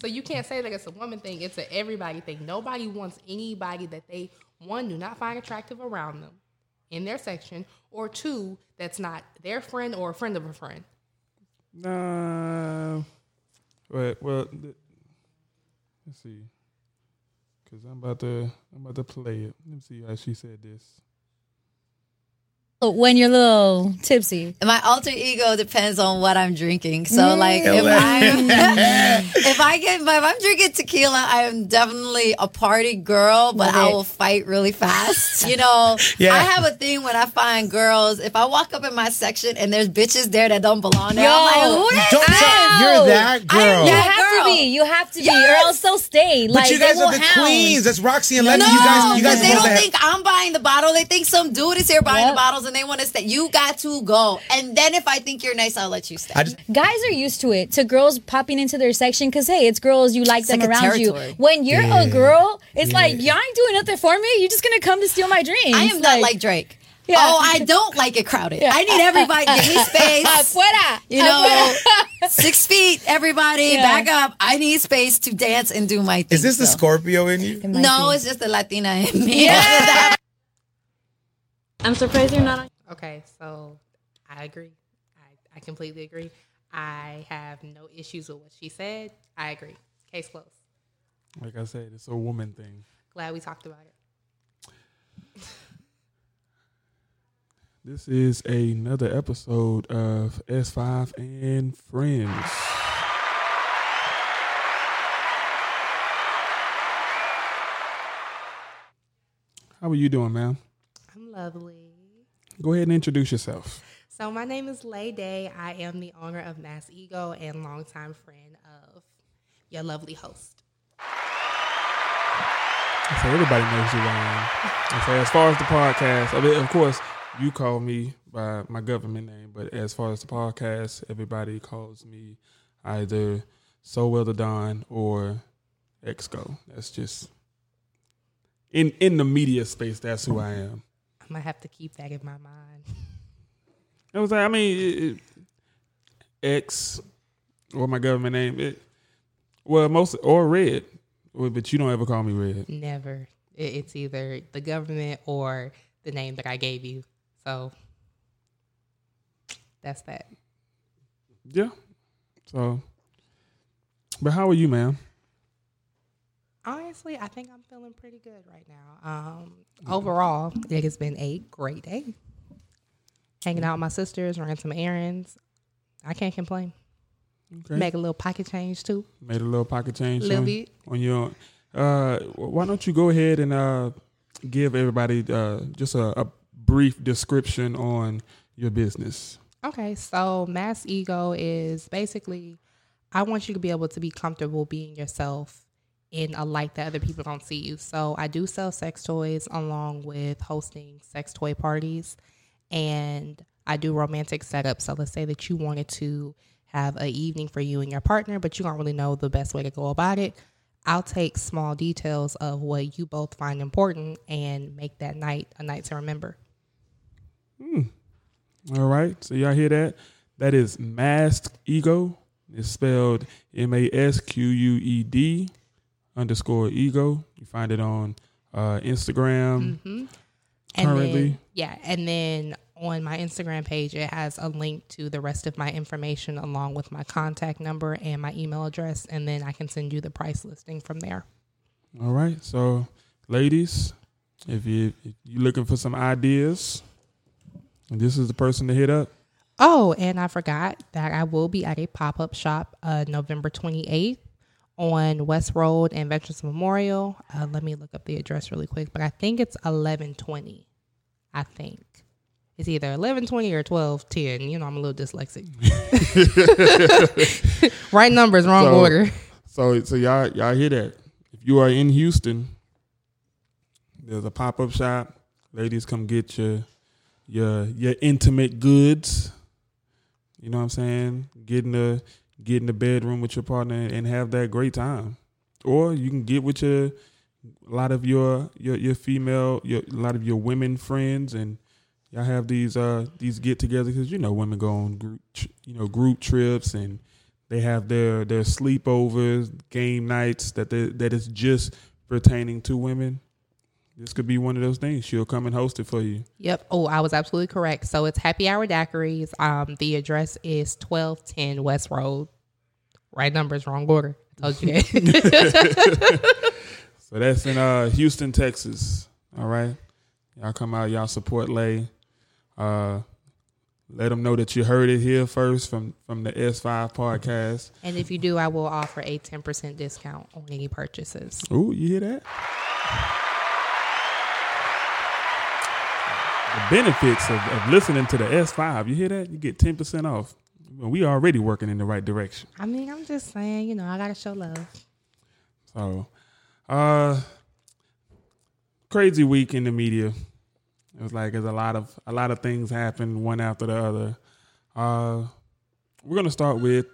So you can't say that it's a woman thing. It's an everybody thing. Nobody wants anybody that they one do not find attractive around them in their section, or two that's not their friend or a friend of a friend. Nah. But well, th- let's see. Cause I'm about to I'm about to play it. Let me see how she said this. When you're a little tipsy. My alter ego depends on what I'm drinking. So like if mm. I'm if I get if I'm drinking tequila, I am definitely a party girl, but I will fight really fast. You know, Yeah. I have a thing when I find girls. If I walk up in my section and there's bitches there that don't belong there, I'm like, who the Don't hell? tell, you're that girl. I'm You that have to be. You have to be, Yes. or else they'll stay. but like you guys are the hound. queens. That's Roxy and Letty. No, you guys, you guys because they don't have- think I'm buying the bottle. They think some dude is here buying Yep. the bottles, and they want to stay. You got to go, and then if I think you're nice, I'll let you stay. I just, Guys are used to it, to girls popping into their section because hey, it's girls you like them like around you. When you're Yeah. a girl, it's like y'all ain't doing nothing for me. You're just gonna come to steal my dreams. I am not like Drake. Yeah. Oh, I don't like it crowded. I need everybody. Give me space. Afuera. You know, six feet, everybody, Yeah. back up. I need space to dance and do my thing. is this the. Scorpio in you? It No, be. it's just the Latina in me. I'm surprised you're not on. Okay, so I agree. I, I completely agree. I have no issues with what she said. I agree. Case closed. Like I said, it's a woman thing. Glad we talked about it. This is another episode of S5 and Friends. How are you doing, ma'am? Lovely. Go ahead and introduce yourself. So my name is Lay Day. I am the owner of Mass Ego and longtime friend of your lovely host. So everybody knows who I am. And so as far as the podcast, I mean, of course, you call me by my government name, but as far as the podcast, everybody calls me either So Well the Don or Exco. That's just in in the media space. That's who I am. I'm gonna have to keep that in my mind. It was like I mean, it, it, X or my government name. It, well, most or Red, but you don't ever call me Red. Never. It, it's either the government or the name that I gave you. So that's that. Yeah. So, but how are you, ma'am? Honestly, I think I'm feeling pretty good right now. Um, overall, it has been a great day. Hanging out with my sisters, running some errands. I can't complain. Okay. Make a little pocket change too. Made a little pocket change. A Little on, bit. on your. Uh, why don't you go ahead and uh, give everybody uh, just a, a brief description on your business? Okay, so mass ego is basically I want you to be able to be comfortable being yourself in a light that other people don't see you. So I do sell sex toys along with hosting sex toy parties and I do romantic setups. So let's say that you wanted to have a evening for you and your partner, but you don't really know the best way to go about it. I'll take small details of what you both find important and make that night a night to remember. Hmm. All right. So y'all hear that? That is Masqued ego. It's spelled M A S Q U E D underscore ego. You find it on uh, Instagram. And Currently. then, yeah, and then on my Instagram page, it has a link to the rest of my information along with my contact number and my email address, and then I can send you the price listing from there. All right. So, ladies, if you if you're looking for some ideas, this is the person to hit up. Oh, and I forgot that I will be at a pop up shop uh, November 28th on West Road and Veterans Memorial. Uh, let me look up the address really quick, but I think it's 1120. I think it's either 1120 or 1210. You know, I'm a little dyslexic. right numbers, wrong So- order. So, so y'all y'all hear that? If you are in Houston, there's a pop up shop. Ladies, come get your your your intimate goods. You know what I'm saying? Getting in the get in the bedroom with your partner and have that great time. Or you can get with your a lot of your your your female your a lot of your women friends and y'all have these uh these get togethers because you know women go on group you know group trips and they have their their sleepovers game nights that they, that is just pertaining to women this could be one of those things she'll come and host it for you Yep. Oh, I was absolutely correct. So it's Happy Hour Daiquiris. Um, the address is 1210 West Road. Right numbers, wrong order. Told you that. so that's in uh houston texas all right y'all come out y'all support lay uh let them know that you heard it here first from from the s5 podcast and if you do, I will offer a 10% discount on any purchases. Ooh, you hear that? The benefits of, of listening to the S5, you hear that? You get 10% off. We already working in the right direction. I mean, I'm just saying, you know, I got to show love. So, uh, crazy week in the media. It was like there's a lot of a lot of things happen one after the other. Uh, we're gonna start with,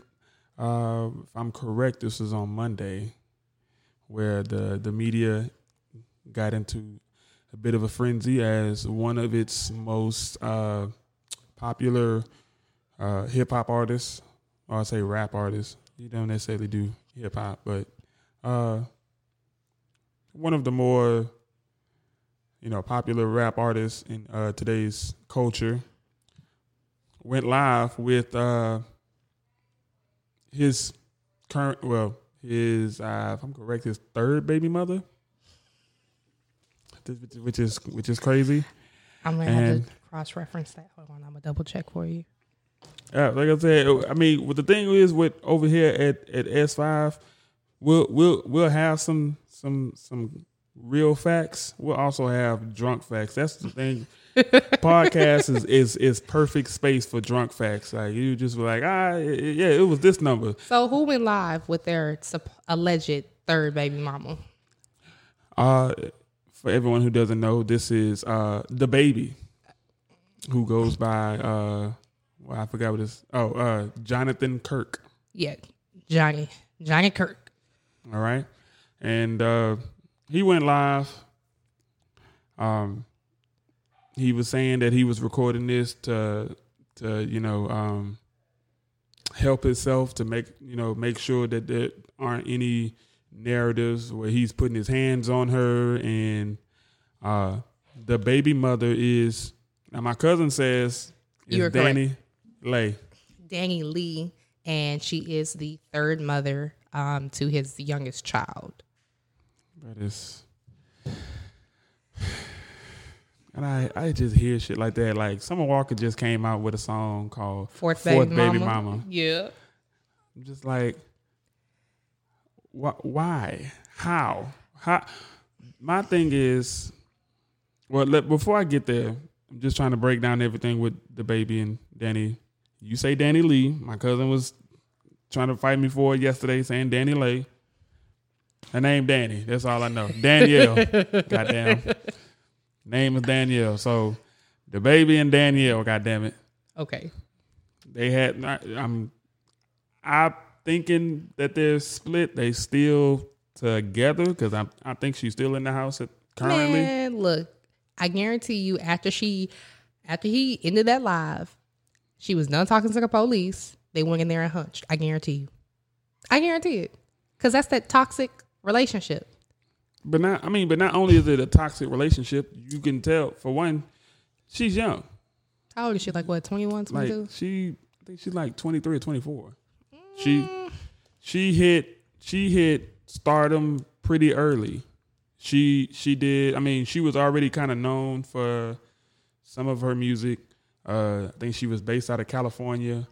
uh, if I'm correct, this was on Monday, where the the media got into a bit of a frenzy as one of its most uh, popular uh, hip hop artists, or I say rap artists. You don't necessarily do hip hop, but uh, one of the more you know popular rap artists in uh, today's culture went live with uh, his current well his uh, if I'm correct his third baby mother which is which is crazy I'm going to have to cross reference that. Hold on. I'm going to double check for you. Yeah, like I said, I mean, what the thing is with over here at at S five, we'll we'll we'll have some some some real facts. We'll also have drunk facts. That's the thing. Podcast is, is is perfect space for drunk facts. Like you just be like, ah, yeah, it was this number. So, who went live with their alleged third baby mama? Uh, for everyone who doesn't know, this is uh DaBaby, who goes by uh, well, I forgot what his oh uh Jonathan Kirk. Yeah, Johnny. Johnny Kirk. All right. And uh, he went live. Um, he was saying that he was recording this to, to you know, um, help himself to make you know make sure that there aren't any narratives where he's putting his hands on her and uh, the baby mother is now my cousin says is are correct. Danny Lay. DaniLeigh, and she is the third mother um, to his youngest child. That is. And I, I just hear shit like that. Like Summer Walker just came out with a song called Fourth, Fourth baby, Baby mama. Mama. Yeah. I'm just like, wh- why? How? How? My thing is, well, let, before I get there, I'm just trying to break down everything with DaBaby and Danny. You say DaniLeigh. My cousin was trying to fight me for it yesterday, saying Danny Lay. Her name Danny. That's all I know. Danielle. goddamn. Name is Danielle. So DaBaby and Danielle. Goddamn it Okay. they had I, I'm I'm thinking that they're split. They still together because I I think she's still in the house at, currently. Man, look, I guarantee you, after she, after he ended that live, she was done talking to the police. They went in there and hunched. I guarantee you. I guarantee it, because that's that toxic relationship. But not I mean, but not only is it a toxic relationship, you can tell for one, she's young. How old is she? Like what, 21, Like 22? she, I think she's like twenty three or twenty four. She, she hit, she hit stardom pretty early. She, she did. I mean, she was already kind of known for some of her music. Uh, I think she was based out of California,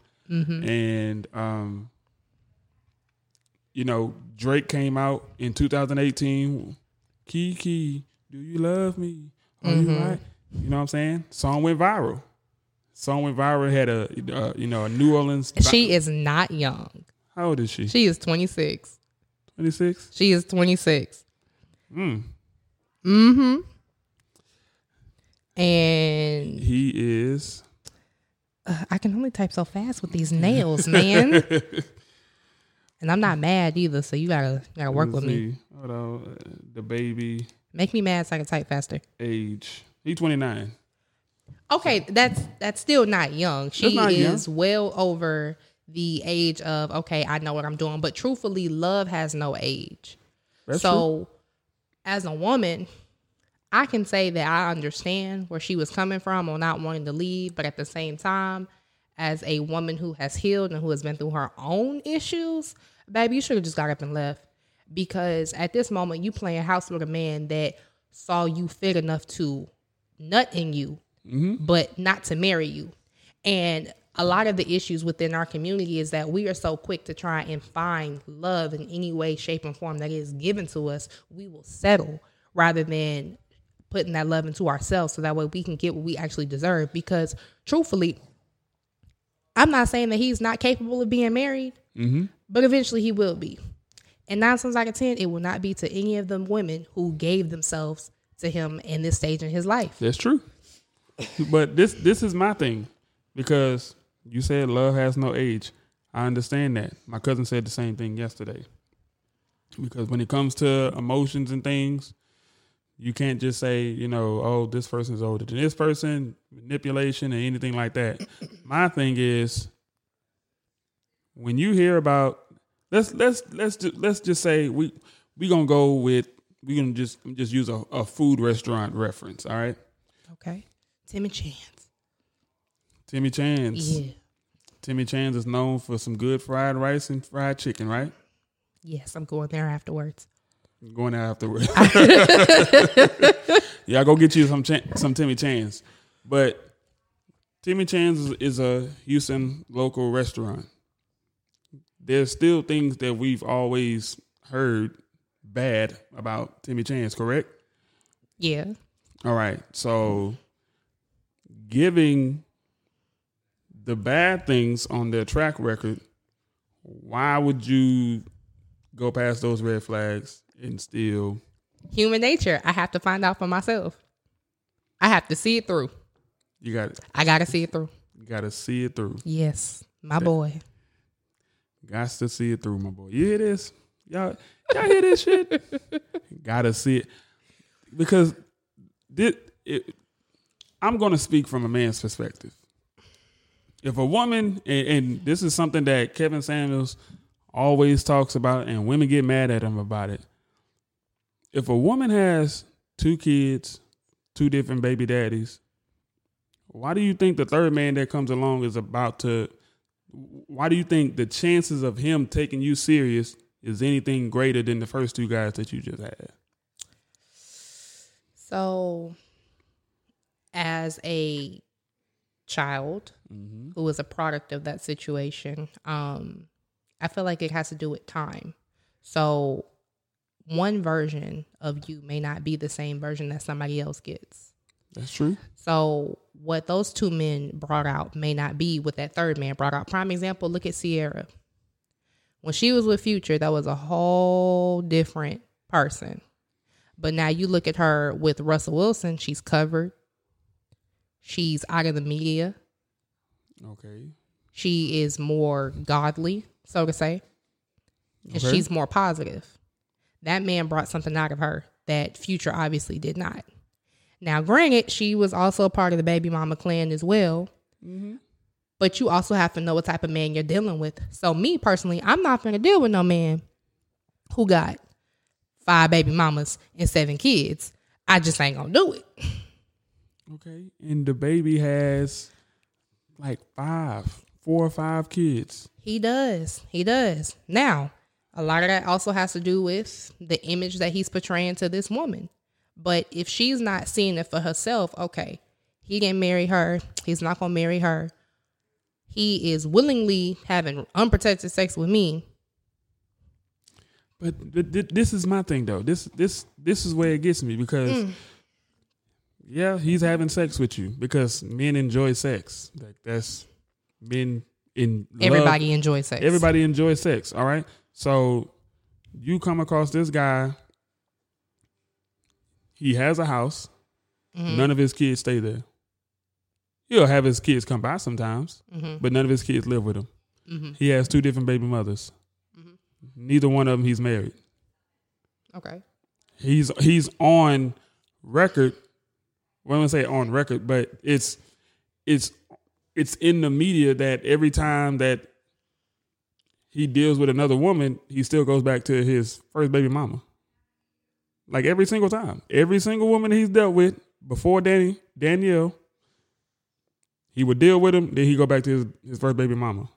and um, you know, Drake came out in 2018. Kiki, do you love me? Are you right? You know what I'm saying? Song went viral. Song went viral. Had a uh, you know a New Orleans. She is not young. How old is she? She is 26. 26. She is 26. Mm. Mm-hmm. And He is. uh, I can only type so fast with these nails, man. and I'm not mad either, so you gotta gotta work with me. Hold on. DaBaby Make me mad so I can type faster. age. He 29. Okay, that's that's still not young. She not young. is well over the age of okay, I know what I'm doing. But truthfully, love has no age. That's so, as a woman, I can say that I understand where she was coming from on not wanting to leave, but at the same time, as a woman who has healed and who has been through her own issues, baby, you should have just got up and left. Because at this moment, you playing house with a man that saw you fit enough to nut in you, Mm-hmm. but not to marry you. And a lot of the issues within our community is that we are so quick to try and find love in any way, shape, and form that is given to us. We will settle rather than putting that love into ourselves so that way we can get what we actually deserve. Because truthfully, I'm not saying that he's not capable of being married, mm-hmm. but eventually he will be. And nine times out of ten, it will not be to any of them women who gave themselves to him in this stage in his life. That's true. but this this is my thing because you said love has no age. I understand that. My cousin said the same thing yesterday. Because when it comes to emotions and things, you can't just say, you know, oh, this person's older than this person, manipulation and anything like that. My thing is when you hear about let's let's let's ju- let's just say we we gonna go with we gonna just just use a, a food restaurant reference. All right, Okay. Timmy Chan's. Timmy Chan's. Yeah. Timmy Chan's is known for some good fried rice and fried chicken. Right, Yes, I'm going there afterwards. going there afterwards. yeah, I go get you some some Timmy Chan's, but Timmy Chan's is, is a Houston local restaurant. There's still things that we've always heard bad about Timmy Chan's, correct? Yeah. All right. So giving the bad things on their track record, why would you go past those red flags and still Human nature. I have to find out for myself. I have to see it through. you got it. I gotta see it through. you got to see it through. Yes, my boy. Got to see it through, my boy. You hear this? Y'all y'all hear this shit? got to see it because this, it, I'm going to speak from a man's perspective. If a woman, and, and this is something that Kevin Samuels always talks about, and women get mad at him about it. If a woman has two kids, two different baby daddies, why do you think the third man that comes along is about to? Why do you think the chances of him taking you serious is anything greater than the first two guys that you just had? So, as a child who was a product of that situation, um, I feel like it has to do with time. So, one version of you may not be the same version that somebody else gets. That's true. So, what those two men brought out may not be what that third man brought out. Prime example, look at Ciara. When she was with Future, that was a whole different person. But now you look at her with Russell Wilson, she's covered. She's out of the media. Okay. She is more godly. so to say, and Okay. she's more positive. That man brought something out of her that Future obviously did not. Now, granted, she was also a part of the baby mama clan as well. Mm-hmm. But you also have to know what type of man you're dealing with. So, me personally, I'm not going to deal with no man who got five baby mamas and seven kids. I just ain't going to do it. Okay. And DaBaby has like five, four or five kids. He does. He does. Now, a lot of that also has to do with the image that he's portraying to this woman. But if she's not seeing it for herself, okay, he didn't marry her. He's not going to marry her. He is willingly having unprotected sex with me. But th- th- this is my thing though. This this this is where it gets me because Mm. Yeah, he's having sex with you because men enjoy sex. Like that's men in love- Everybody enjoys sex. Everybody enjoys sex. All right. So you come across this guy. He has a house. Mm-hmm. None of his kids stay there. He'll have his kids come by sometimes, Mm-hmm. but none of his kids live with him. He has two different baby mothers. Neither one of them he's married. Okay. He's he's on record. Well, I'm gonna say on record, but it's it's it's in the media that every time that he deals with another woman, he still goes back to his first baby mama. Like every single time, every single woman he's dealt with before Danny Danielle, he would deal with him. Then he go back to his, his first baby mama.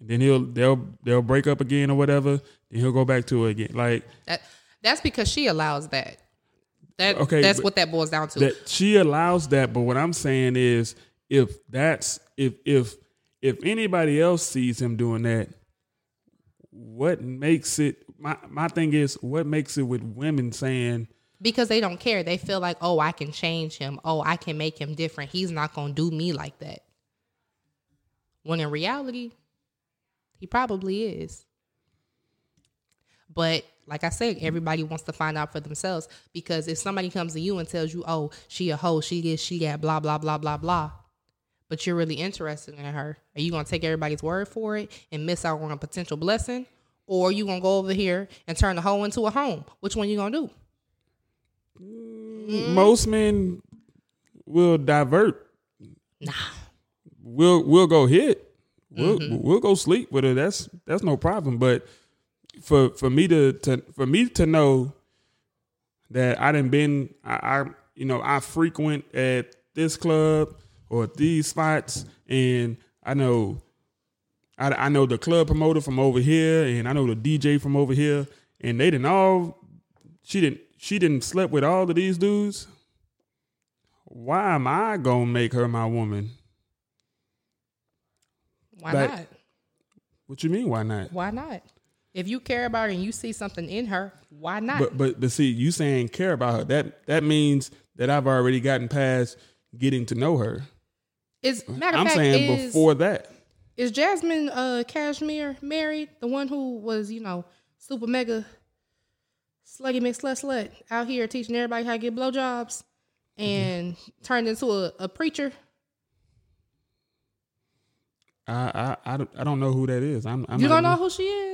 And then he'll they'll they'll break up again or whatever. Then he'll go back to her again. Like That that's because she allows that. That Okay, that's what that boils down to. that she allows that but what i'm saying is if that's if if if anybody else sees him doing that what makes it my my thing is what makes it with women saying because they don't care. They feel like, oh, I can change him. Oh, I can make him different. He's not gonna do me like that. When in reality, he probably is. But like I said, everybody wants to find out for themselves because if somebody comes to you and tells you, "Oh, she a hoe, she this, she that, blah blah blah blah blah," but you're really interested in her, are you gonna take everybody's word for it and miss out on a potential blessing, or are you gonna go over here and turn the hoe into a home? Which one you gonna do? Mm, most men will divert Nah. we'll we'll go hit we'll mm-hmm. we'll go sleep with her that's that's no problem but for for me to, to for me to know that I didn't been I, I you know I frequent at this club or these spots and I know I, I know the club promoter from over here and I know the DJ from over here and they didn't all she didn't she didn't slept with all of these dudes why am I gonna make her my woman Why Like- not? what you mean why not Why not? If you care about her and you see something in her, why not? But but but see, you saying care about her. That that means that I've already gotten past getting to know her. is matter I'm fact, saying is, before that. is Jasmine uh Cashmere married? The one who was, you know, super mega slutty mix slut slut out here teaching everybody how to get blowjobs and turned into a, a preacher. I I I don't, I don't know who that is. I'm, I'm you don't know who she is?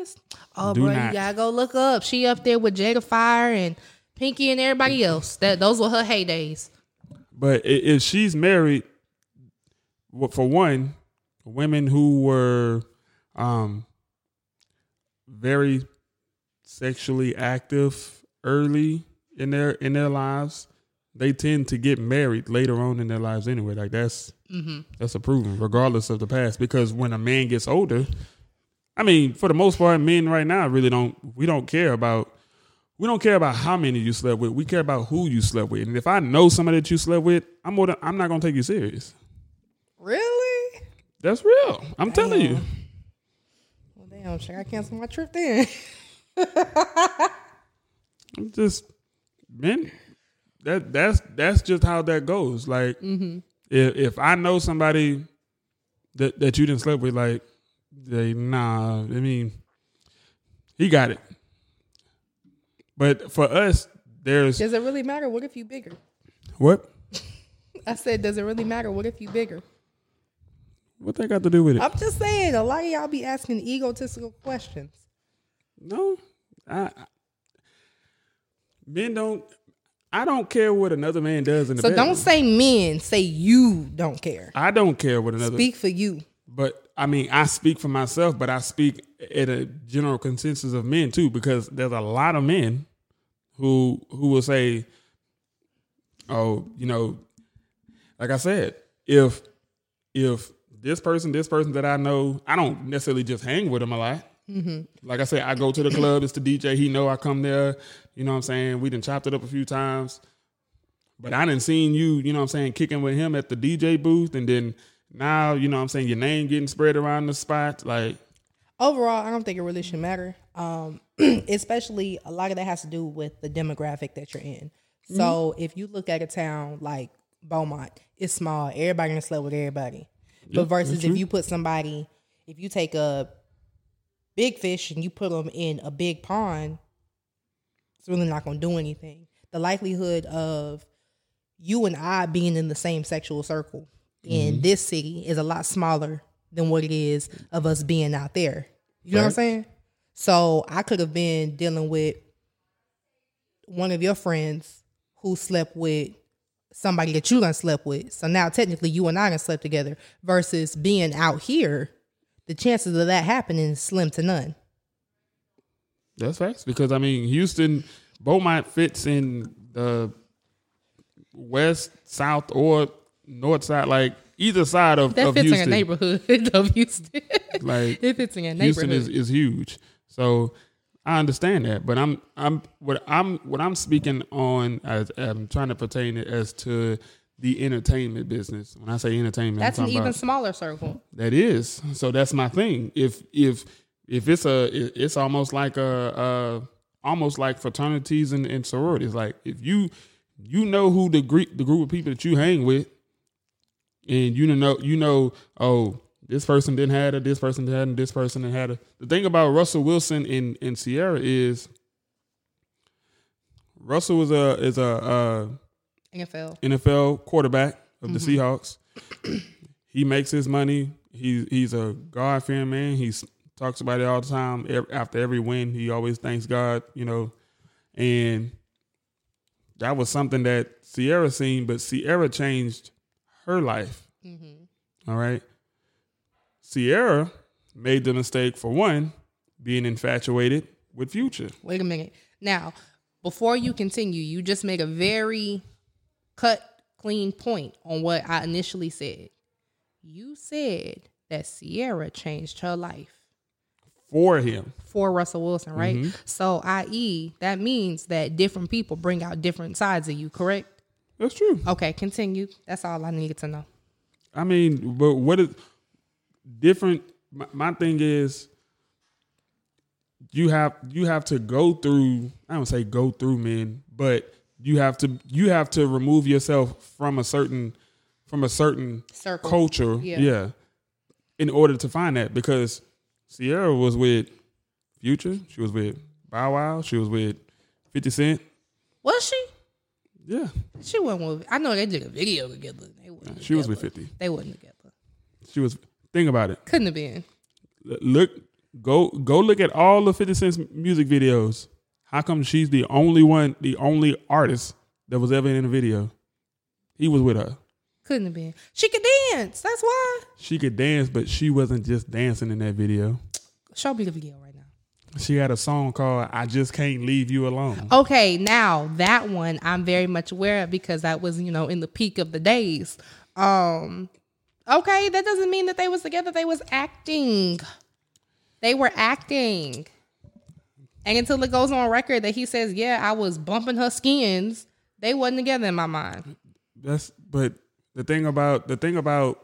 Oh, Do bro, not. you gotta go look up. She up there with Jada Fire and Pinky and everybody else. That those were her heydays. But if she's married, for one, women who were um very sexually active early in their in their lives, they tend to get married later on in their lives anyway. Like that's that's a proven, regardless of the past. Because when a man gets older, I mean, for the most part, men right now really don't we don't care about we don't care about how many you slept with. We care about who you slept with. And if I know somebody that you slept with, I'm more than, I'm not gonna take you serious. Really? That's real. I'm telling you. Well, damn, should I cancel my trip then? I'm just man. That that's that's just how that goes. Like mm-hmm. if if I know somebody that that you didn't sleep with, like they nah. I mean, he got it. But for us, there's Does it really matter? What if you bigger? what? I said, does it really matter? What if you bigger? What they got to do with it? I'm just saying, a lot of y'all be asking egotistical questions. No, I, I- men don't. I don't care what another man does in the So bedroom. don't say men, say you don't care. I don't care what another. Speak for you. But I mean, I speak for myself, but I speak at a general consensus of men too, because there's a lot of men who who will say, "Oh, you know, like I said, if if this person, this person that I know, I don't necessarily just hang with them a lot. Mm-hmm. Like I said, I go to the club. It's the DJ. He know I come there. You know what I'm saying? We done chopped it up a few times. But I didn't seen you, you know what I'm saying, kicking with him at the DJ booth. And then now, you know what I'm saying, your name getting spread around the spot. Like, Overall, I don't think it really should matter. Um, especially a lot of that has to do with the demographic that you're in. So if you look at a town like Beaumont, it's small. Everybody gonna sleep with everybody. but versus if you put somebody, if you take a big fish and you put them in a big pond, it's really not gonna do anything. The likelihood of you and I being in the same sexual circle in mm-hmm. this city is a lot smaller than what it is of us being out there. You know what I'm saying? So I could have been dealing with one of your friends who slept with somebody that you done slept with. So now technically you and I done slept together versus being out here, the chances of that happening is slim to none. that's facts. Because, I mean, Houston, Beaumont fits in the west, south, or north side, like either side of, That of fits Houston. in a neighborhood of Houston. Like, it fits in a neighborhood. Houston is, is huge. So I understand that, but I'm I'm what I'm what I'm speaking on as I'm trying to pertain it as to the entertainment business. When I say entertainment, That's an even about, smaller circle. that is. So that's my thing. If if if it's a it's almost like a, a almost like fraternities and, and sororities. Like if you you know who the group the group of people that you hang with, and you know you know oh this person didn't have it, this person hadn't, this person didn't had it. The thing about Russell Wilson and and Ciara is Russell is a is a uh, NFL. NFL quarterback of the Seahawks. he makes his money. He he's a God fearing man. He talks about it all the time. After every win, he always thanks God. You know, and that was something that Ciara seen, but Ciara changed her life. Mm-hmm. All right, Ciara made the mistake for one being infatuated with Future. Wait a minute. Now, before you continue, you just make a very cut, clean point on what I initially said. You said that Ciara changed her life For him, for Russell Wilson, right? Mm-hmm. So, i.e., that means that different people bring out different sides of you, correct? That's true. Okay, continue. That's all I needed to know. I mean, but what is different? My, my thing is, you have you have to go through. I don't say go through men, but you have to you have to remove yourself from a certain from a certain Circle. culture, Yeah. yeah. in order to find that. Because Ciara was with Future, she was with Bow Wow, she was with Fifty Cent. Was she? Yeah, She wasn't with. I know they did a video together. They wasn't she was with. Fifty. They wasn't together. She was. Think about it. Couldn't have been. look go go look at all the 50 Cent's music videos. How come she's the only one, the only artist that was ever in a video? He was with her. Couldn't have been. She could dance. That's why. She could dance, but she wasn't just dancing in that video. Show me the video. She had a song called I Just Can't Leave You Alone. Okay, now that one I'm very much aware of because that was, you know, in the peak of the days. Um okay, that doesn't mean that they was together. They was acting. They were acting. And until it goes on record that he says, "Yeah, I was bumping her skins," they wasn't together in my mind. That's but the thing about the thing about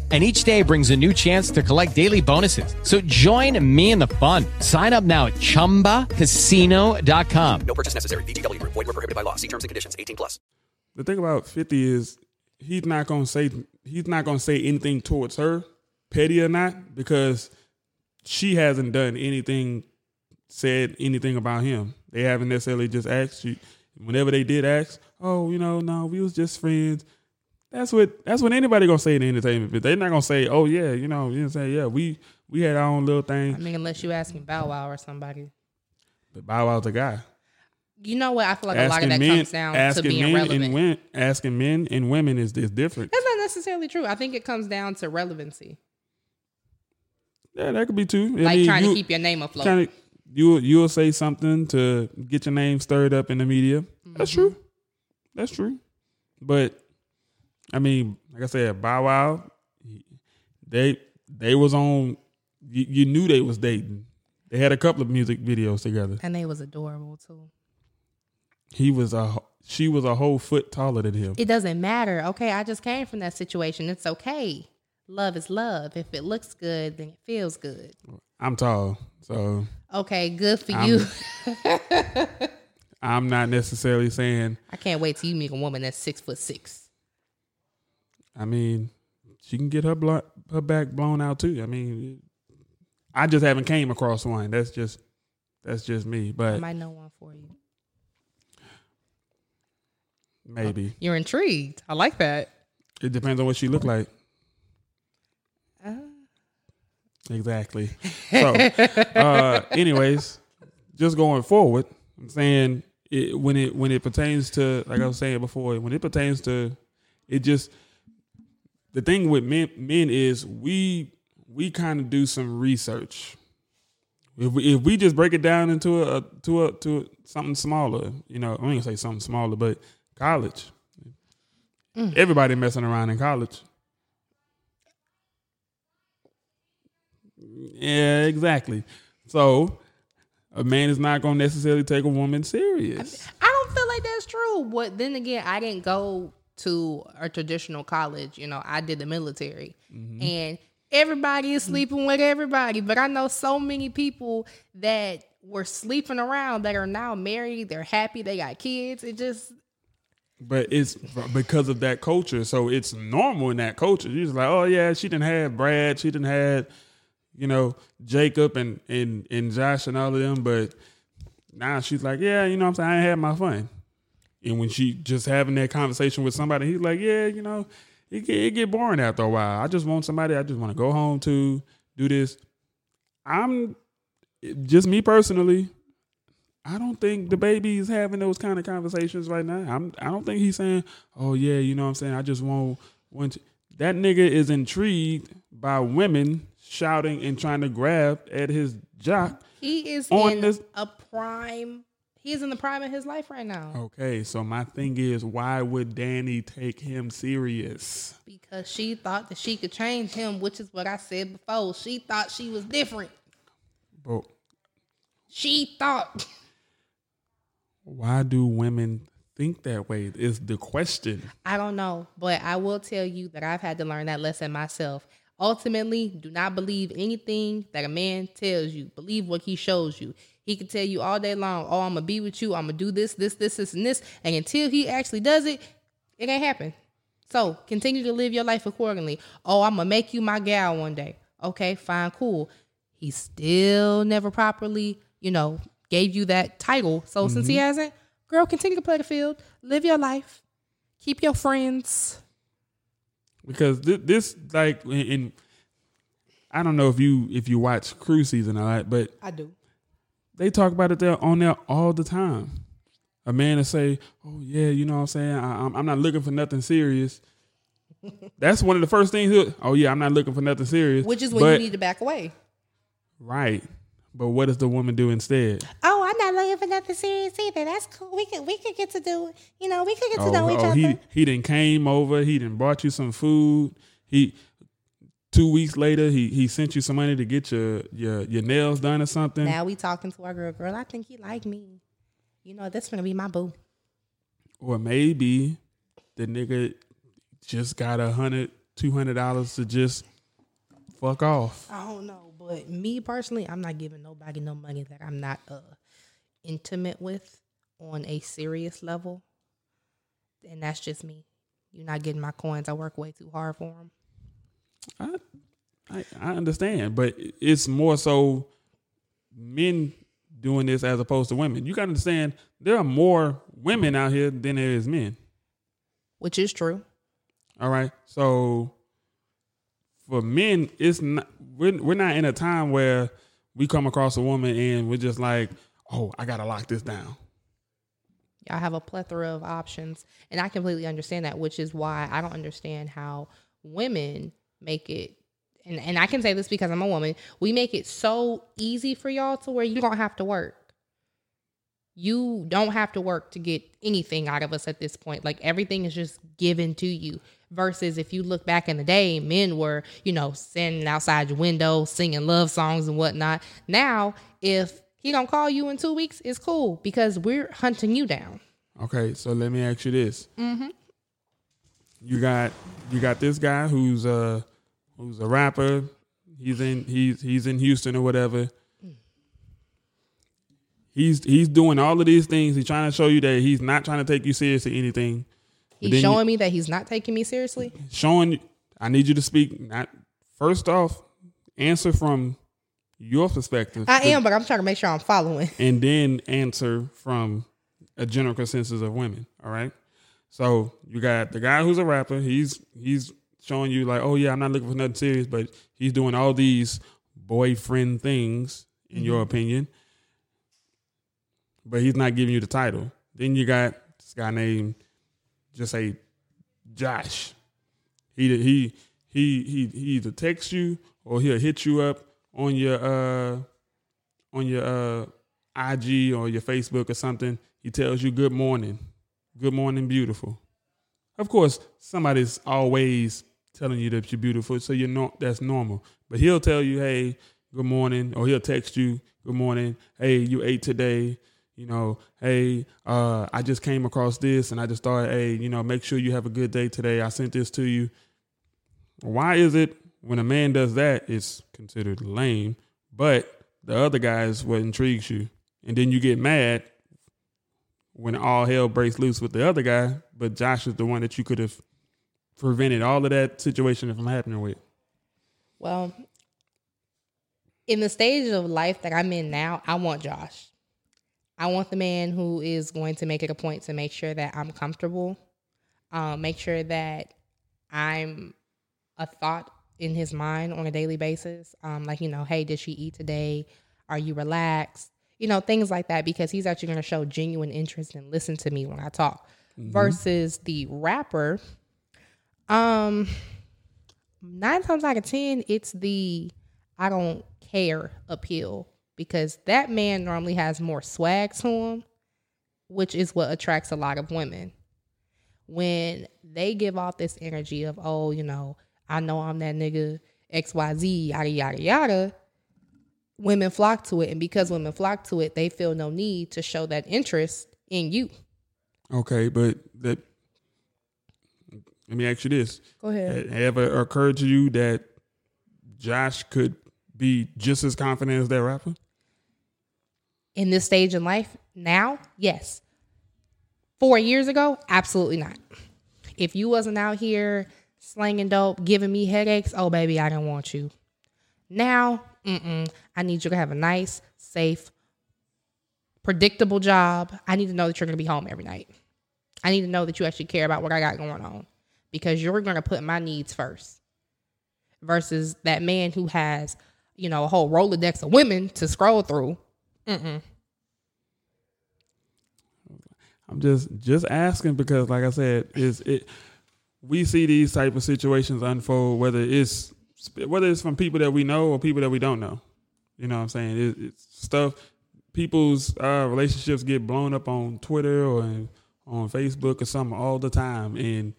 And each day brings a new chance to collect daily bonuses. So join me in the fun. Sign up now at chumbacasino.com. No purchase necessary. VGW Group. Void were prohibited by law. See terms and conditions. 18 plus. The thing about Fifty is he's not gonna say he's not gonna say anything towards her, petty or not, because she hasn't done anything, said anything about him. They haven't necessarily just asked you. Whenever they did ask, oh, you know, no, we was just friends. That's what that's what anybody gonna say in the entertainment. But they're not gonna say, oh yeah, you know, you know, say yeah, we we had our own little thing. I mean, unless you asking Bow Wow or somebody. But Bow Wow's a guy. You know what? I feel like a lot of that men, comes down to asking being men relevant. women, asking men and women is is different. That's not necessarily true. I think it comes down to relevancy, Yeah, that could be too. I like mean, trying you- to keep your name afloat. Kinda, you you'll say something to get your name stirred up in the media. That's Mm-hmm. true. That's true. But I mean, like I said, Bow Wow, they they was on. You, you knew they was dating. They had a couple of music videos together. and they was adorable too. He was a she was a whole foot taller than him. It doesn't matter. Okay, I just came from that situation. It's okay. Love is love. If it looks good, then it feels good. I'm tall, so Okay, good for I'm- you. I'm not necessarily saying. I can't wait till you meet a woman that's six foot six. I mean, she can get her blo- her back blown out too. I mean, I just haven't came across one. That's just that's just me. I But might know one for you. maybe You're intrigued. I like that. it depends on what she look like. Uh. Exactly. So, uh, anyways, just going forward, I'm saying it, when it when it pertains to like I was saying before, when it pertains to it, just the thing with men men is we we kind of do some research. If we, if we just break it down into a to a to something smaller, you know, I ain't gonna say something smaller, but college. Mm. Everybody messing around in college. Yeah, exactly. So a man is not going to necessarily take a woman serious. I don't feel like that's true. But then again, I didn't go to a traditional college. You know, I did the military, mm-hmm. and everybody is mm-hmm. sleeping with everybody. But I know so many people that were sleeping around that are now married. They're happy. They got kids. It just But it's because of that culture. So it's normal in that culture. You're just like, oh yeah, she didn't have Brad, she didn't have, you know, Jacob and and and Josh and all of them. But now she's like, yeah, you know what I'm saying? I ain't had my fun. And when she just having that conversation with somebody, he's like, yeah, you know, it get, it get boring after a while. I just want somebody I just want to go home to, do this. I'm just me personally. I don't think DaBaby is having those kind of conversations right now. I'm I don't think he's saying, "Oh yeah, you know what I'm saying, I just want want that nigga is intrigued by women shouting and trying to grab at his jock. he is On in this- a prime. He is in the prime of his life right now Okay, so my thing is why would Danny take him serious? because she thought that she could change him, which is what I said before. She thought she was different. But She thought. why do women think that way is the question. I don't know, but I will tell you that I've had to learn that lesson myself. Ultimately, do not believe anything that a man tells you. Believe what he shows you. He can tell you all day long, "Oh, I'm gonna be with you. I'm gonna do this, this, this, this, and this," and until he actually does it, it ain't happen. So continue to live your life accordingly. Oh, I'm gonna make you my gal one day. Okay, fine, cool. He still never properly, you know, gave you that title. So since he mm-hmm. hasn't, girl, continue to play the field, live your life, Keep your friends. Because this, this like in, I don't know if you if you watch Cruise Season a lot, but I do. they talk about it there on there all the time. A man to say, "Oh yeah, you know what I'm saying? I, I'm, I'm not looking for nothing serious." That's one of the first things. he'll- Oh yeah, I'm not looking for nothing serious. Which is when But- you need to back away. right. But what does the woman do instead? Oh, not looking for nothing serious either. That's cool. We could we could get to do you know, we could get to Oh, know each oh, other. he he didn't came over. He didn't brought you some food. He two weeks later he he sent you some money to get your your your nails done or something. Now we talking to our girl. Girl, I think he like me. You know, this gonna be my boo. Or maybe the nigga just got a hundred, two hundred dollars to just fuck off. I don't know, but me personally, I'm not giving nobody no money that I'm not uh intimate with on a serious level, and that's just me. You're not getting my coins. I work way too hard for them. I, I I understand, but it's more so men doing this as opposed to women. You got to understand there are more women out here than there is men. Which is true. All right. So for men, it's not we're, we're not in a time where we come across a woman and we're just like, oh, I gotta lock this down. Y'all have a plethora of options, and I completely understand that. Which is why I don't understand how women make it. And, and I can say this because I'm a woman. We make it so easy for y'all to where you don't have to work. You don't have to work to get anything out of us at this point. Like everything is just given to you. Versus if you look back in the day, men were, you know, standing outside your window, singing love songs and whatnot. Now, if he gonna call you in two weeks, it's cool because we're hunting you down. Okay, so let me ask you this. Mm-hmm. You got you got this guy who's a who's a rapper. He's in he's he's in Houston or whatever. He's he's doing all of these things. He's trying to show you that he's not trying to take you seriously anything. He's then you- showing me that he's not taking me seriously. showing I need you to speak not first off, answer from your perspective. I am, but I'm trying to make sure I'm following. and then answer from a general consensus of women. All right. So you got the guy who's a rapper. He's he's showing you like, oh yeah, I'm not looking for nothing serious, but he's doing all these boyfriend things in mm-hmm. your opinion. But he's not giving you the title. Then you got this guy named just say Josh. He he he he he either text you or he'll hit you up on your uh on your uh IG or your Facebook or something. He tells you good morning. Good morning, beautiful. Of course, somebody's always telling you that you're beautiful, so you're not. that's normal. But he'll tell you, hey, good morning, or he'll text you, good morning, hey, you ate today. You know, hey, uh, I just came across this and I just thought, hey, you know, make sure you have a good day today. I sent this to you. Why is it when a man does that, it's considered lame, but the other guy is what intrigues you? And then you get mad when all hell breaks loose with the other guy, but Josh is the one that you could have prevented all of that situation from happening with. Well, in the stage of life that I'm in now, I want Josh. I want the man who is going to make it a point to make sure that I'm comfortable, um, make sure that I'm a thought in his mind on a daily basis. Um, like, you know, hey, did she eat today? Are you relaxed? You know, things like that, because he's actually going to show genuine interest and listen to me when I talk. Versus the rapper, um, nine times out of ten, it's the I don't care appeal because that man normally has more swag to him, which is what attracts a lot of women. When they give off this energy of, oh, you know, I know I'm that nigga, XYZ, yada, yada, yada, women flock to it. And because women flock to it, they feel no need to show that interest in you. Okay, but that let me ask you this. Go ahead. Ha- Ever occurred to you that Josh could be just as confident as that rapper? in this stage in life now yes four years ago absolutely not if you wasn't out here slanging dope giving me headaches oh baby i don't want you now mm-mm, i need you to have a nice safe predictable job i need to know that you're going to be home every night I need to know that you actually care about what I got going on because you're going to put my needs first versus that man who has, you know, a whole Rolodex of women to scroll through. Mm-mm. I'm just just asking because, like I said, is it we see these type of situations unfold whether it's whether it's from people that we know or people that we don't know. You know what I'm saying? It, it's stuff. People's uh, relationships get blown up on Twitter or on Facebook or something all the time, and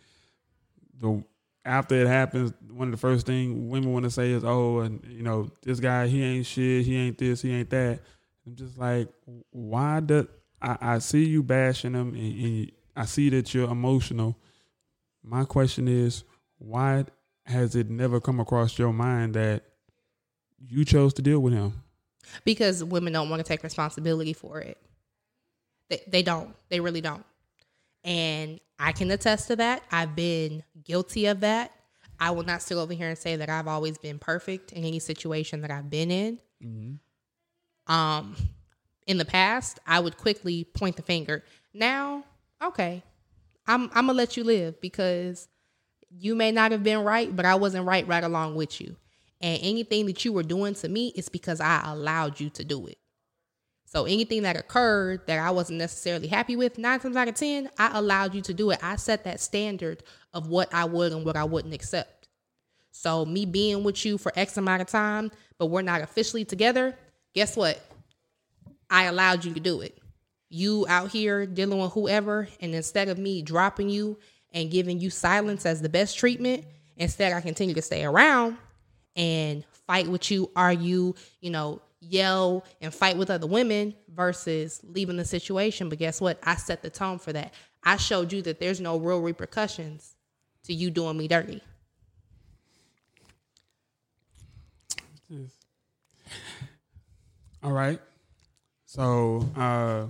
the after it happens, one of the first thing women want to say is, "Oh, and you know, this guy, he ain't shit, he ain't this, he ain't that." I'm just like, why does I, I see you bashing him, and, and I see that you're emotional. My question is, why has it never come across your mind that you chose to deal with him? because women don't want to take responsibility for it. They, they don't. They really don't. And I can attest to that. I've been guilty of that. I will not sit over here and say that I've always been perfect in any situation that I've been in. Um, in the past, I would quickly point the finger. Now, okay, I'm I'm gonna let you live because you may not have been right, but I wasn't right right along with you. And anything that you were doing to me is because I allowed you to do it. So anything that occurred that I wasn't necessarily happy with, nine times out of ten, I allowed you to do it. I set that standard of what I would and what I wouldn't accept. So me being with you for X amount of time, but we're not officially together, guess what? I allowed you to do it. You out here dealing with whoever, and instead of me dropping you and giving you silence as the best treatment, instead I continue to stay around and fight with you, argue, you you know, yell and fight with other women versus leaving the situation. But guess what? I set the tone for that. I showed you that there's no real repercussions to you doing me dirty. All right. So, uh,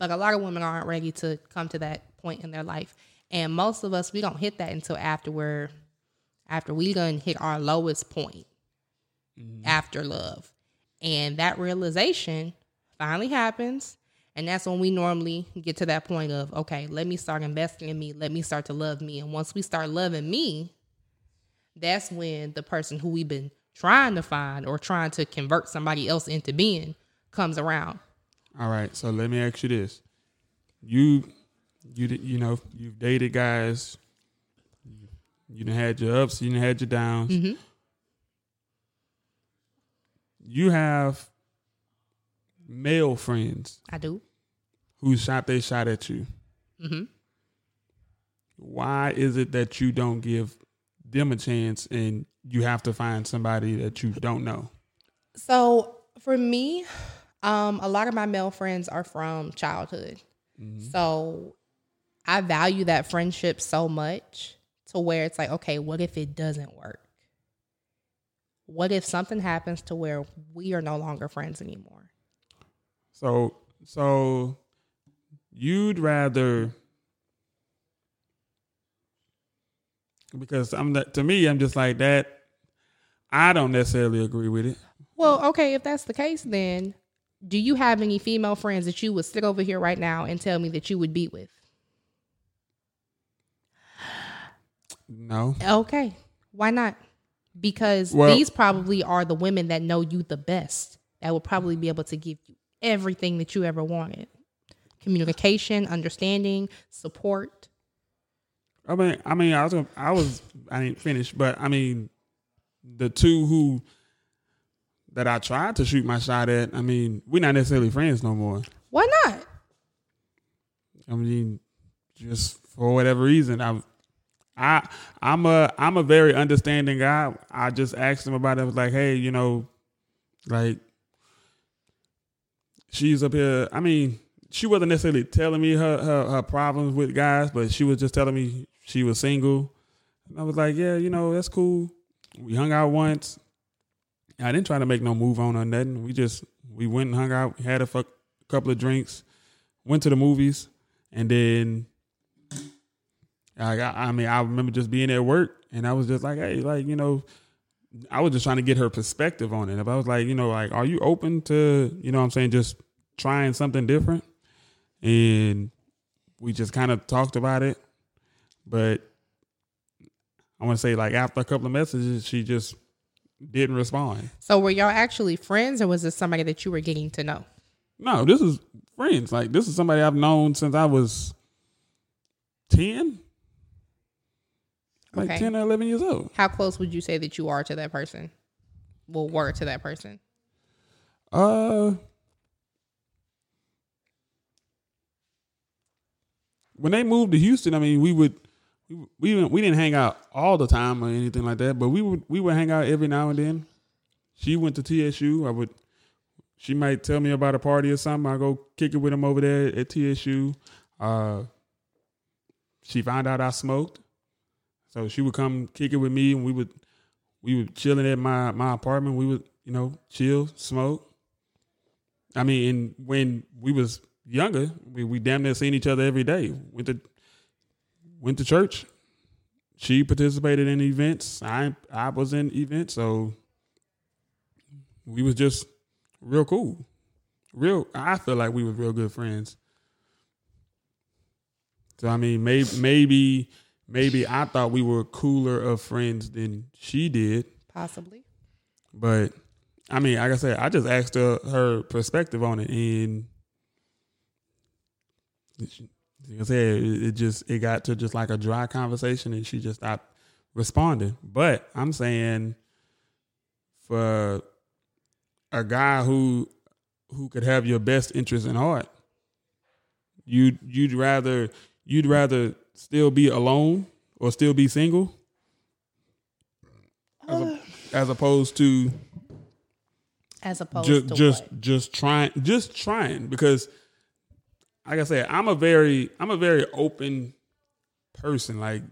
Like a lot of women aren't ready to come to that point in their life. And most of us we don't hit that until after we're after we done hit our lowest point mm-hmm. after love. And that realization finally happens. And that's when we normally get to that point of, okay, let me start investing in me. Let me start to love me. And once we start loving me, that's when the person who we've been trying to find or trying to convert somebody else into being comes around. All right. So let me ask you this: you, you, you know, you've dated guys. You done had your ups. You done had your downs. Mm-hmm. You have male friends I do. who shot they shot at you. Mm-hmm. Why is it that you don't give them a chance and you have to find somebody that you don't know? So for me, um, a lot of my male friends are from childhood. So I value that friendship so much to where it's like, okay, what if it doesn't work? What if something happens to where we are no longer friends anymore? So so you'd rather because I'm not, to me I'm just like that. I don't necessarily agree with it. Well, okay, if that's the case, then do you have any female friends that you would sit over here right now and tell me that you would be with? No. Okay. Why not? Because Well- these probably are the women that know you the best. That will probably be able to give you everything that you ever wanted. Communication, understanding, support. I mean, I mean, I was, gonna, I was, I didn't finish, but I mean, the two who that I tried to shoot my shot at, I mean, we're not necessarily friends no more. Why not? I mean, just for whatever reason, I, I, I'm a, I'm a very understanding guy. I just asked him about it. I was like, hey, you know, like, she's up here. I mean, she wasn't necessarily telling me her, her, her problems with guys, but she was just telling me she was single. And I was like, yeah, you know, that's cool. We hung out once. I didn't try to make no move on or nothing. We just we went and hung out, had a fuck, couple of drinks, went to the movies, and then I I mean, I remember just being at work, and I was just like, hey, like you know, I was just trying to get her perspective on it. If I was like, you know, like, are you open to, you know, what I'm saying, just trying something different? And we just kind of talked about it, but I want to say like after a couple of messages, she just didn't respond. So were y'all actually friends, or was this somebody that you were getting to know? No, this is friends. Like this is somebody I've known since I was ten, like Okay. ten or eleven years old. How close would you say that you are to that person? Well, were to that person. Uh, when they moved to Houston, I mean, we would we we didn't, we didn't hang out all the time or anything like that, but we would we would hang out every now and then. She went to TSU. I would. She might tell me about a party or something. I go kick it with him over there at TSU. Uh, she found out I smoked, so she would come kick it with me, and we would we would chilling at my my apartment. We would you know chill, smoke. I mean, and when we was younger, we, we damn near seen each other every day. Went to went to church. She participated in events. I I was in events, so we was just real cool. Real, I feel like we was real good friends. So I mean, maybe maybe maybe I thought we were cooler of friends than she did. Possibly. But I mean, like I said, I just asked her her perspective on it, and like I said, it, it just it got to just like a dry conversation, and she just stopped responding. But I'm saying for a guy who who could have your best interest in heart, you you'd rather you'd rather still be alone or still be single as, a, as opposed to As opposed just to just what? just trying just trying because like I said, I'm a very I'm a very open person. Like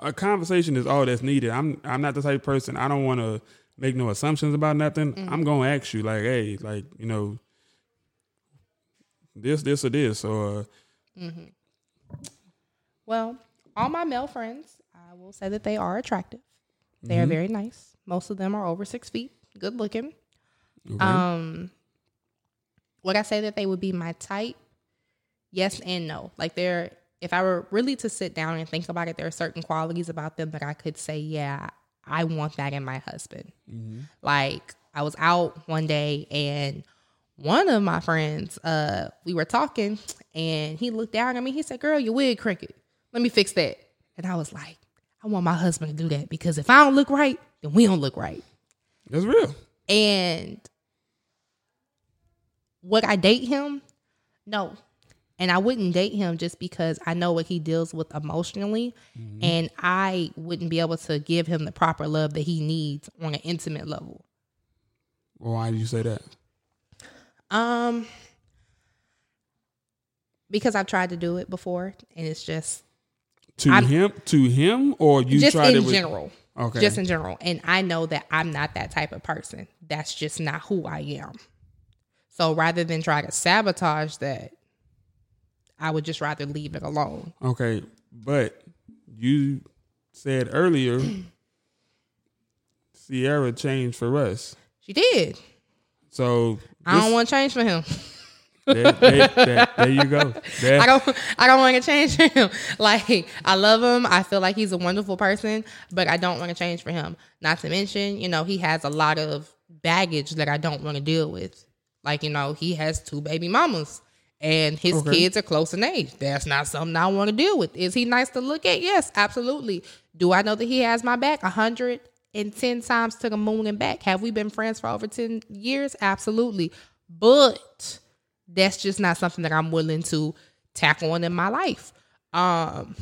a conversation is all that's needed. I'm I'm not the type of person I don't want to make no assumptions about nothing. Mm-hmm. I'm gonna ask you like, hey, like you know, this this or this or Well, all my male friends, I will say that they are attractive. They are very nice. Most of them are over six feet, good looking. Um, would I say that they would be my type? Yes and no. Like they're, if I were really to sit down and think about it, there are certain qualities about them that I could say, yeah, I want that in my husband. Like I was out one day and one of my friends, uh, we were talking and he looked down at me. He said, "Girl, your wig crooked. Let me fix that." And I was like, "I want my husband to do that because if I don't look right, then we don't look right." that's real. And would I date him? No. And I wouldn't date him just because I know what he deals with emotionally. And I wouldn't be able to give him the proper love that he needs on an intimate level. Why do you say that? Um, because I've tried to do it before and it's just To I'm- him, to him, or you just tried in it with, general. Okay. Just in general. And I know that I'm not that type of person. That's just not who I am. So rather than try to sabotage that, I would just rather leave it alone. Okay, but you said earlier Ciara changed for us. She did. So I don't want to change for him. there, there- there- there you go. I don't I don't want to change for him. Like I love him. I feel like he's a wonderful person, but I don't want to change for him. Not to mention, you know, he has a lot of baggage that I don't want to deal with. Like, you know, he has two baby mamas and his Okay. kids are close in age. That's not something I want to deal with. Is he nice to look at? Yes, absolutely. Do I know that he has my back? A hundred and ten times to the moon and back. Have we been friends for over 10 years? Absolutely. But that's just not something that I'm willing to tackle on in my life. Um,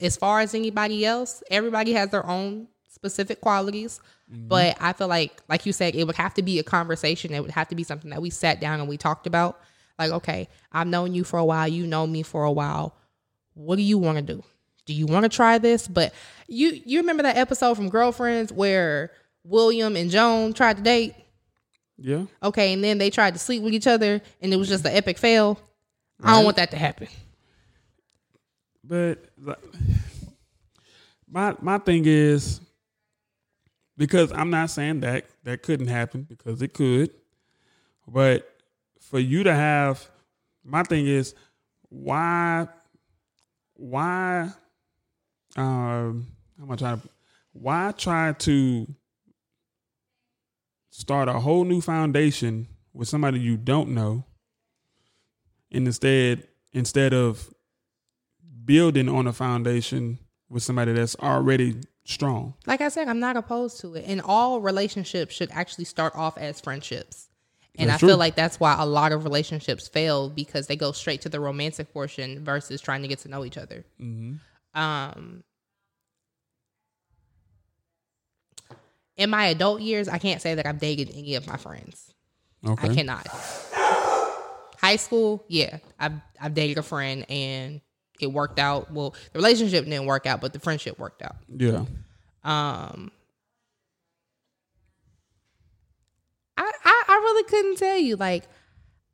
as far as anybody else, everybody has their own specific qualities. Mm-hmm. But I feel like, like you said, it would have to be a conversation. It would have to be something that we sat down and we talked about. Like, okay, I've known you for a while. You know me for a while. What do you want to do? Do you want to try this? But you, you remember that episode from Girlfriends where William and Joan tried to date? yeah. Okay, and then they tried to sleep with each other, and it was just an epic fail. I don't want that to happen. But like, my my thing is because I'm not saying that that couldn't happen because it could, but for you to have my thing is why why um how am I trying to why try to start a whole new foundation with somebody you don't know and instead instead of building on a foundation with somebody that's already strong. Like I said, I'm not opposed to it. And all relationships should actually start off as friendships. And That's I feel true. like that's why a lot of relationships fail because they go straight to the romantic portion versus trying to get to know each other. Um, in my adult years, I can't say that I've dated any of my friends. Okay. I cannot. High school, yeah, I've I've dated a friend and it worked out. Well, the relationship didn't work out, but the friendship worked out. Yeah. Um, I, I I really couldn't tell you. Like,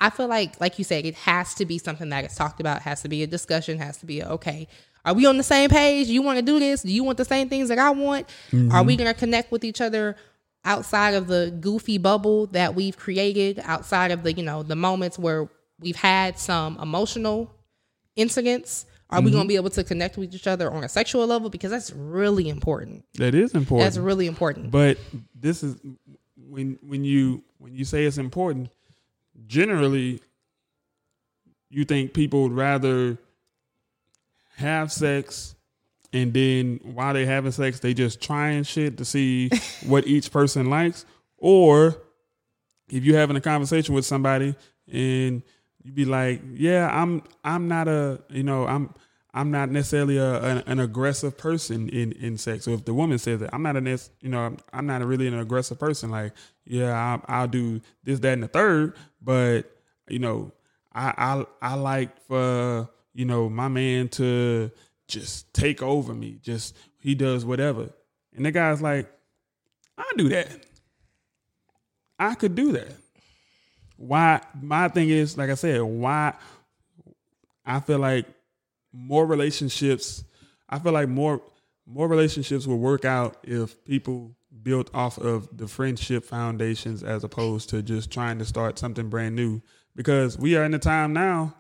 I feel like, like you said, it has to be something that gets talked about. Has to be a discussion. Has to be a, okay. Are we on the same page? You want to do this? Do you want the same things that I want? Are we gonna connect with each other outside of the goofy bubble that we've created? Outside of the you know the moments where we've had some emotional incidents. Are we gonna mm-hmm. be able to connect with each other on a sexual level? Because that's really important. That is important. That's really important. But this is when when you when you say it's important, generally you think people would rather have sex and then while they having sex they just trying shit to see what each person likes or if you're having a conversation with somebody and you be like yeah i'm i'm not a you know i'm i'm not necessarily a, an, an aggressive person in in sex. So if the woman says that i'm not a nec- you know i'm, I'm not really an aggressive person. Like yeah I, i'll do this that and the third. But you know i i, I like for you know my man to just take over me. Just he does whatever. And the guy's like i do that. I could do that why my thing is like i said why i feel like more relationships i feel like more more relationships will work out if people built off of the friendship foundations as opposed to just trying to start something brand new because we are in a time now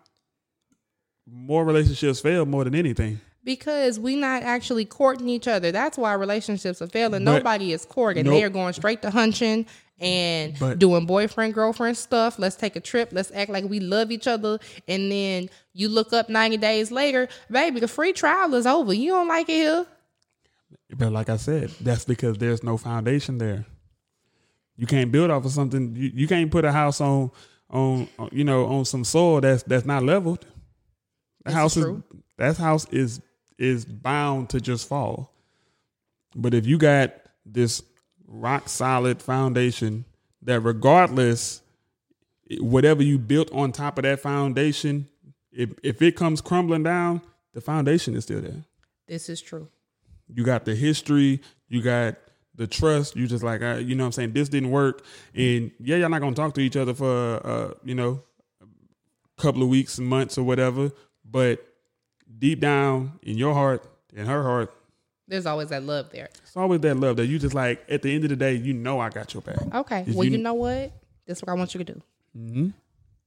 more relationships fail more than anything because we not actually courting each other. That's why relationships are failing. But- Nobody is courting. Nope. They are going straight to hunching and But- doing boyfriend girlfriend stuff. Let's take a trip. Let's act like we love each other. And then you look up ninety days later, baby, the free trial is over. You don't like it here. But like I said, that's because there's no foundation there. You can't build off of something. You, you can't put a house on on you know on some soil that's that's not leveled. The This is house true. is that house is is bound to just fall. But if you got this rock solid foundation that regardless whatever you built on top of that foundation, if if it comes crumbling down, the foundation is still there This is true. you got the history, you got the trust. You just like, uh, you know what I'm saying? This didn't work. And yeah, y'all not going to talk to each other for, uh, you know, a couple of weeks, months or whatever. But deep down in your heart, in her heart, There's always that love there. it's always that love that you just like, at the end of the day, you know I got your back. Okay. If well, you- you, know what? That's what I want you to do. Mm-hmm.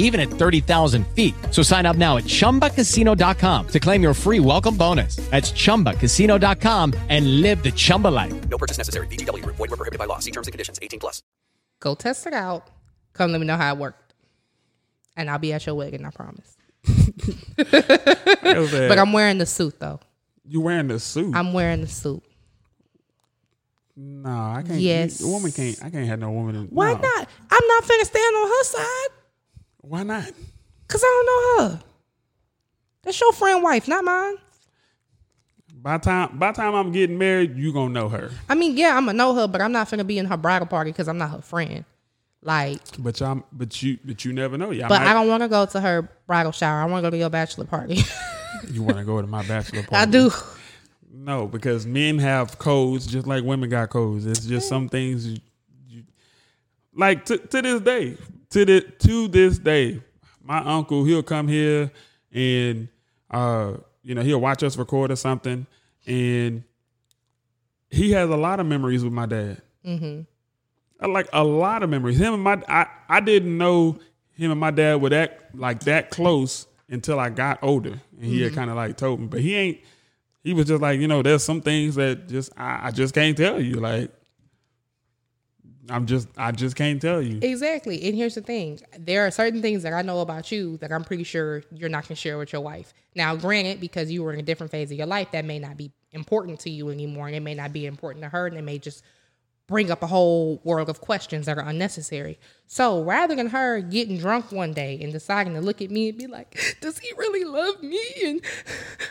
even at 30,000 feet. So sign up now at chumbacasino.com to claim your free welcome bonus. That's chumbacasino.com and live the Chumba life. No purchase necessary. VGW Group. Void were prohibited by law. See terms and conditions. 18 plus. Go test it out. Come let me know how it worked. And I'll be at your wedding, I promise. That. But I'm wearing the suit though. you wearing the suit. I'm wearing the suit. No, I can't. Yes. A woman can't. I can't have no woman. In, Why no. not? I'm not finna stand on her side Why not? because I don't know her. That's your friend wife, not mine. By time by time I'm getting married, you gonna know her. I mean, yeah, I'm gonna know her, but I'm not finna be in her bridal party because I'm not her friend. Like, But y'all, but you, but you never know. Y'all but might- I don't want to go to her bridal shower. I want to go to your bachelor party. You want to go to my bachelor party? I do. No, because men have codes just like women got codes. It's just mm. some things you, you like to, to this day. To the to this day, my uncle he'll come here and uh you know he'll watch us record or something, and he has a lot of memories with my dad. Mm-hmm. Like a lot of memories. Him and my I I didn't know him and my dad were that like that close until I got older, and he had kind of like told me, but he ain't he was just like, you know, there's some things that just I, I just can't tell you. Like I'm just I just can't tell you. Exactly. And here's the thing there are certain things that I know about you that I'm pretty sure you're not going to share with your wife. Now, granted, because you were in a different phase of your life, that may not be important to you anymore. And it may not be important to her. And it may just bring up a whole world of questions that are unnecessary. So rather than her getting drunk one day and deciding to look at me and be like, does he really love me? And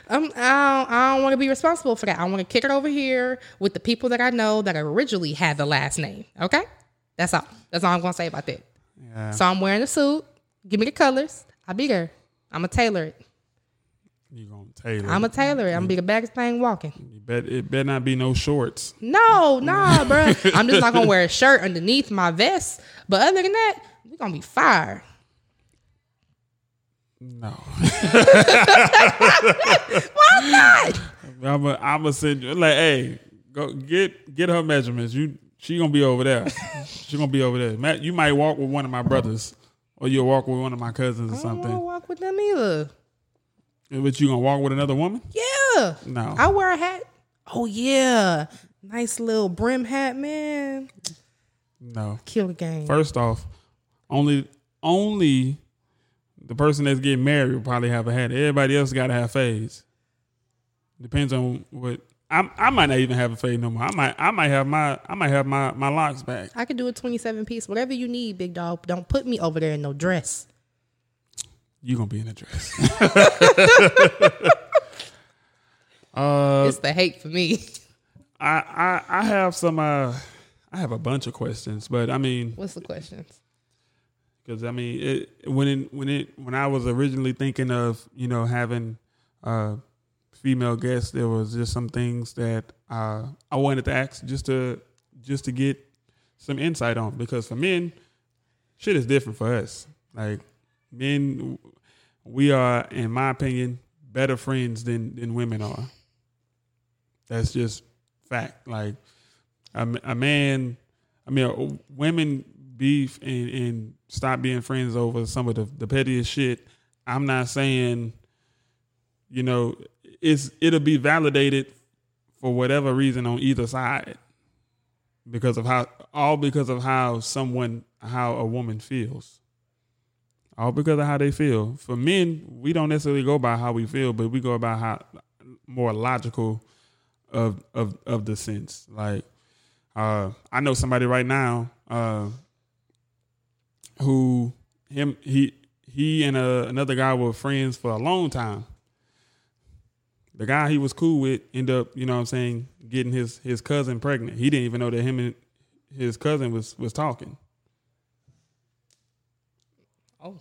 I'm, I don't, I don't want to be responsible for that. I want to kick it over here with the people that I know that originally had the last name. Okay? That's all. That's all I'm going to say about that. Yeah. So I'm wearing a suit. Give me the colors. I'll be there. I'm going to tailor it. You gonna tailor? I'm to tailor. I'm to be the baddest thing walking. You bet it better not be no shorts. No, nah, bro. I'm just not gonna wear a shirt underneath my vest. But other than that, we gonna be fire. No. Why not? I'm a, I'm a send you like, hey, go get get her measurements. You she gonna be over there. she gonna be over there. Matt, you might walk with one of my brothers, or you'll walk with one of my cousins or I don't wanna something. walk with them either. But you gonna walk with another woman? Yeah. No. I wear a hat. Oh yeah. Nice little brim hat, man. No. Kill the game. First off, only only the person that's getting married will probably have a hat. Everybody else got to have fades. Depends on what. I I might not even have a fade no more. I might I might have my I might have my my locks back. I could do a 27 piece, whatever you need, big dog. Don't put me over there in no dress. You gonna be in a dress. uh, it's the hate for me. I I I have some. Uh, I have a bunch of questions, but I mean, What's the questions? because I mean, it, when it when it when I was originally thinking of you know having uh, female guests, there was just some things that uh, I wanted to ask just to just to get some insight on because for men, shit is different for us. Like men, we are, in my opinion, better friends than than women are. That's just fact. Like a, a man, I mean, women beef and, and stop being friends over some of the, the pettiest shit. I'm not saying, you know, it's it'll be validated for whatever reason on either side because of how all because of how someone how a woman feels. All because of how they feel. For men, we don't necessarily go by how we feel, but we go about how more logical of of of the sense. Like uh I know somebody right now uh who him he he and uh, another guy were friends for a long time. The guy he was cool with ended up, you know what I'm saying, getting his his cousin pregnant. He didn't even know that him and his cousin was was talking. Oh.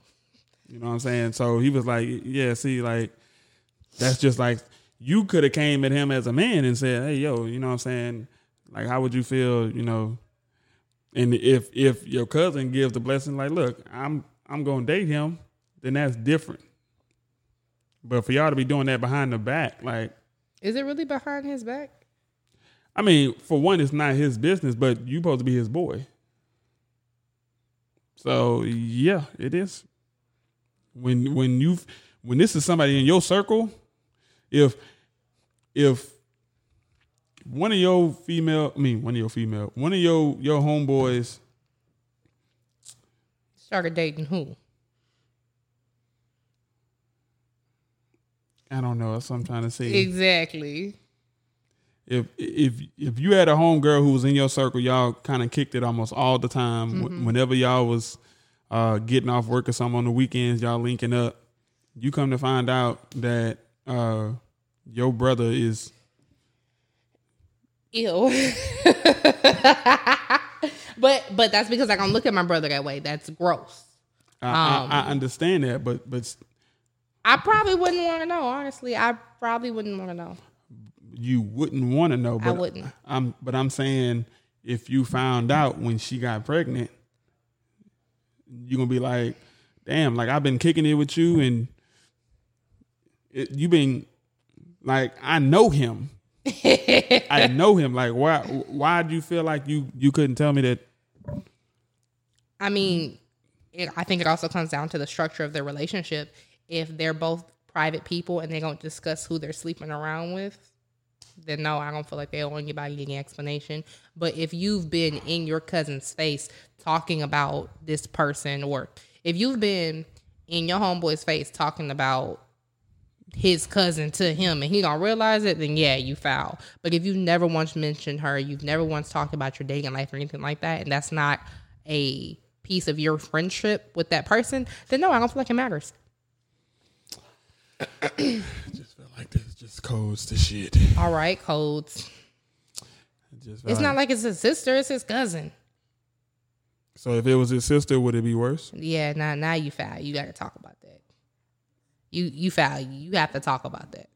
You know what I'm saying? So he was like, yeah, see, like that's just like you could have came at him as a man and said, "Hey, yo, you know what I'm saying? Like, how would you feel? You know?" And if if your cousin gives the blessing, like, look, I'm I'm gonna date him, then that's different. But for y'all to be doing that behind the back, like, Is it really behind his back? I mean, for one, it's not his business, but you supposed to be his boy. So yeah, it is. When when you when this is somebody in your circle, if if one of your female, I mean one of your female, one of your your homeboys, Started dating who? I don't know, that's what I'm trying to say. Exactly. if if if you had a homegirl who was in your circle, y'all kind of kicked it almost all the time. Wh- mm-hmm. Whenever y'all was uh, getting off work or something on the weekends, y'all linking up. You come to find out that uh, your brother is ill. but but that's because I can look at my brother that way. That's gross. I, Um, I, I understand that, but but I probably wouldn't want to know. Honestly, I probably wouldn't want to know. you wouldn't want to know. But wouldn't. I'm but I'm saying if you found out when she got pregnant, you're gonna be like, damn, like I've been kicking it with you, and it, you been like I know him. I know him. Like why? Why do you feel like you you couldn't tell me that? I mean, it, I think it also comes down to the structure of their relationship. If they're both private people and they don't discuss who they're sleeping around with, then no, I don't feel like they owe anybody any explanation. But if you've been in your cousin's face talking about this person, or if you've been in your homeboy's face talking about his cousin to him and he don't realize it, then yeah, you foul. But if you've never once mentioned her, you've never once talked about your dating life or anything like that, and that's not a piece of your friendship with that person, then no, I don't feel like it matters. Just feel like this just codes to shit. All right, codes. Just It's not like it's his sister, it's his cousin. so. If it was his sister, would it be worse? Yeah, now now you foul. You gotta talk about that. You you foul. You have to talk about that.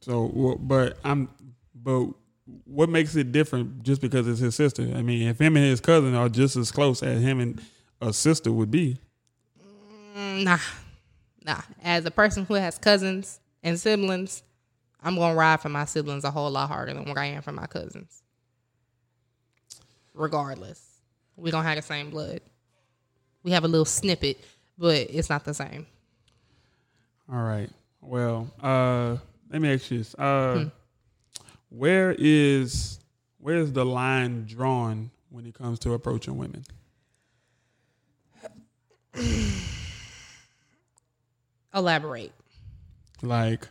So, but I'm, but what makes it different just because it's his sister? I mean, if him and his cousin are just as close as him and a sister would be, Mm, Nah, nah. As a person who has cousins and siblings, I'm gonna ride for my siblings a whole lot harder than what I am for my cousins. Regardless, we don't have the same blood. We have a little snippet, but it's not the same. all right. Well, uh, let me ask you this: uh, where is where is the line drawn when it comes to approaching women? Elaborate. like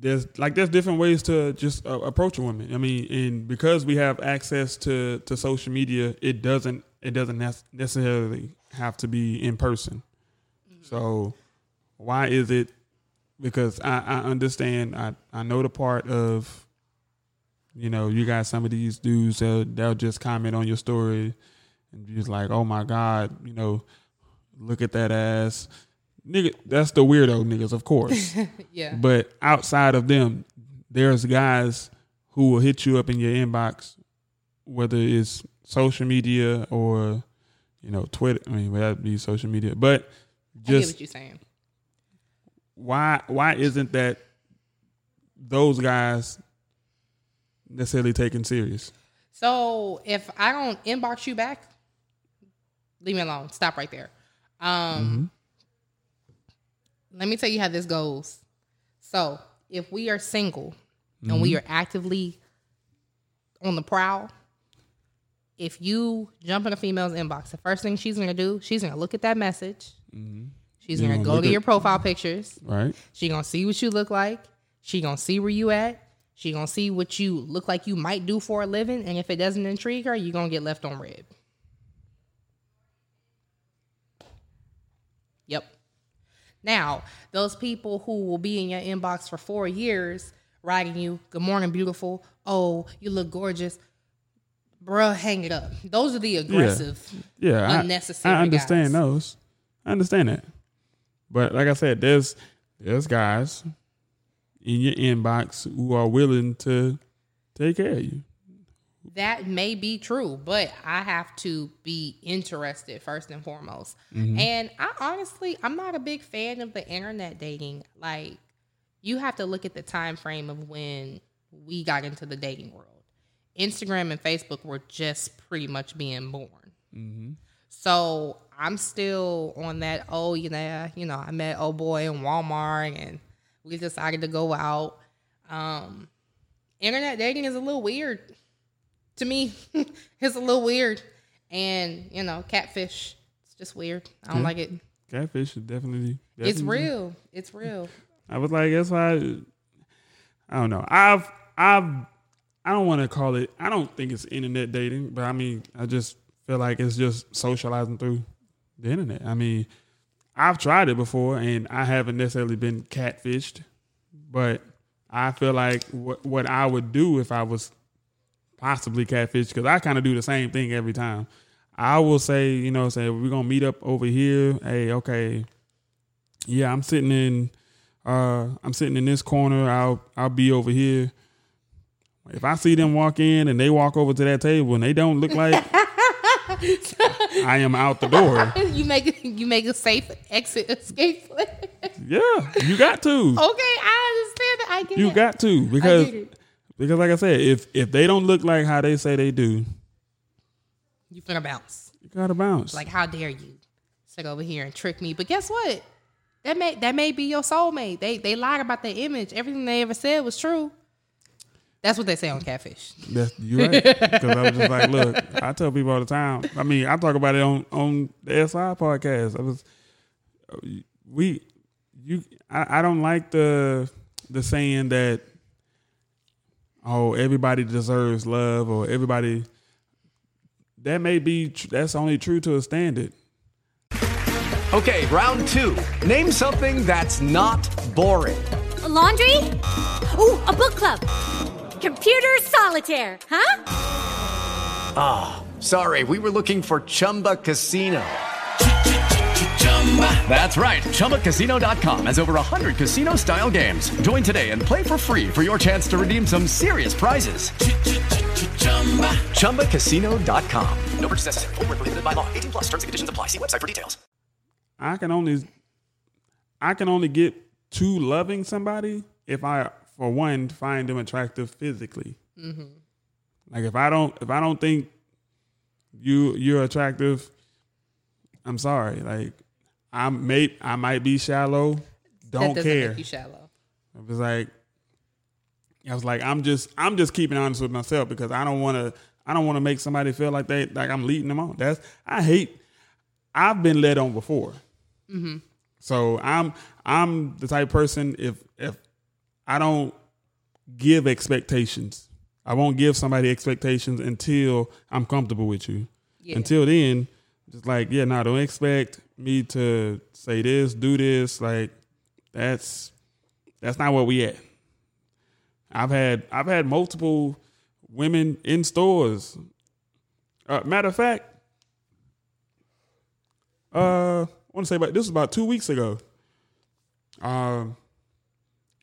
there's like there's different ways to just uh, approach a woman. I mean, and because we have access to to social media, it doesn't it doesn't nec- necessarily have to be in person. So why is it? Because I, I understand. I I know the part of you know you got some of these dudes that they'll just comment on your story and just like, oh my god, you know, look at that ass. Nigga, that's the weirdo niggas, of course. Yeah. But outside of them, there's guys who will hit you up in your inbox, whether it's social media or, you know, Twitter. I mean, that'd be social media. But I get just what you're saying. why why isn't that those guys necessarily taken serious? So if I don't inbox you back, leave me alone. Stop right there. Um, Let me tell you how this goes. So if we are single and we mm-hmm. are actively on the prowl, if you jump in a female's inbox, the first thing she's gonna do, she's gonna look at that message. Mm-hmm. She's gonna gonna go to at- your profile pictures. Right? She gonna see what you look like. She gonna see where you at. She gonna see what you look like you might do for a living. And if it doesn't intrigue her, you gonna get left on red. Yep. Now, those people who will be in your inbox for four years writing you, Good morning, beautiful. Oh, you look gorgeous. Bruh, hang it up. Those are the aggressive. Yeah, I- Unnecessary I, understand guys. those. I understand that. But like I said, there's there's guys in your inbox who are willing to take care of you. That may be true, but I have to be interested first and foremost. And I honestly, I'm not a big fan of the internet dating. Like, you have to look at the time frame of when we got into the dating world. Instagram and Facebook were just pretty much being born. So I'm still on that. Oh, you know, you know, I met oh boy in Walmart, and we decided to go out. Um, internet dating is a little weird to me. it's a little weird, and you know, catfish. It's just weird. I don't Yeah. like it. Catfish is definitely, It's real. It's real. I was like, that's why I don't know. I've I've I don't want to call it. I don't think it's internet dating, but I mean, I just feel like it's just socializing through the internet. I mean, I've tried it before, and I haven't necessarily been catfished, but I feel like what what I would do if I was possibly catfished, because I kind of do the same thing every time. I will say, you know, say we're gonna meet up over here. Hey, okay, yeah, I'm sitting in, uh, I'm sitting in this corner. I'll I'll be over here. If I see them walk in and they walk over to that table and they don't look like I am out the door. you make you make a safe exit escape. Yeah, you got to. Okay, I understand that. I get You it. got to because. Because like I said, if if they don't look like how they say they do, you finna bounce. you gotta bounce. Like, how dare you sit over here and trick me? But guess what? That may that may be your soulmate. They they lied about their image. Everything they ever said was true. That's what they say on catfish. That's you right. Because I was just like, look, I tell people all the time. I mean, I talk about it on on the SI podcast. I was we you I, I don't like the the saying that oh everybody deserves love or everybody that may be tr- that's only true to a standard. Okay, round two. Name something that's not boring. A laundry? Ooh, a book club. Computer solitaire, huh? Ah, sorry, we were looking for Chumba Casino. That's right. ChumbaCasino.com has over 100 casino style games. Join today and play for free for your chance to redeem some serious prizes. ChumbaCasino.com. No purchase necessary. Void where prohibited by law. 18 plus terms and conditions apply. See website for details. I can only I can only get to loving somebody if I for one find them attractive physically. Mm-hmm. Like if I don't if I don't think you you're attractive, I'm sorry. Like I may I might be shallow. Don't care. You shallow. I was like, I was like, I'm just, I'm just keeping honest with myself because I don't want to, I don't want to make somebody feel like they, like I'm leading them on. That's, I hate. I've been led on before, mm-hmm. so I'm, I'm the type of person if, if I don't give expectations, I won't give somebody expectations until I'm comfortable with you. Yeah. Until then, just like, yeah, no, don't expect me to say this, do this. Like, that's that's not where we at. I've had I've had multiple women in stores. Uh, matter of fact, uh, I want to say about this was about two weeks ago. Um,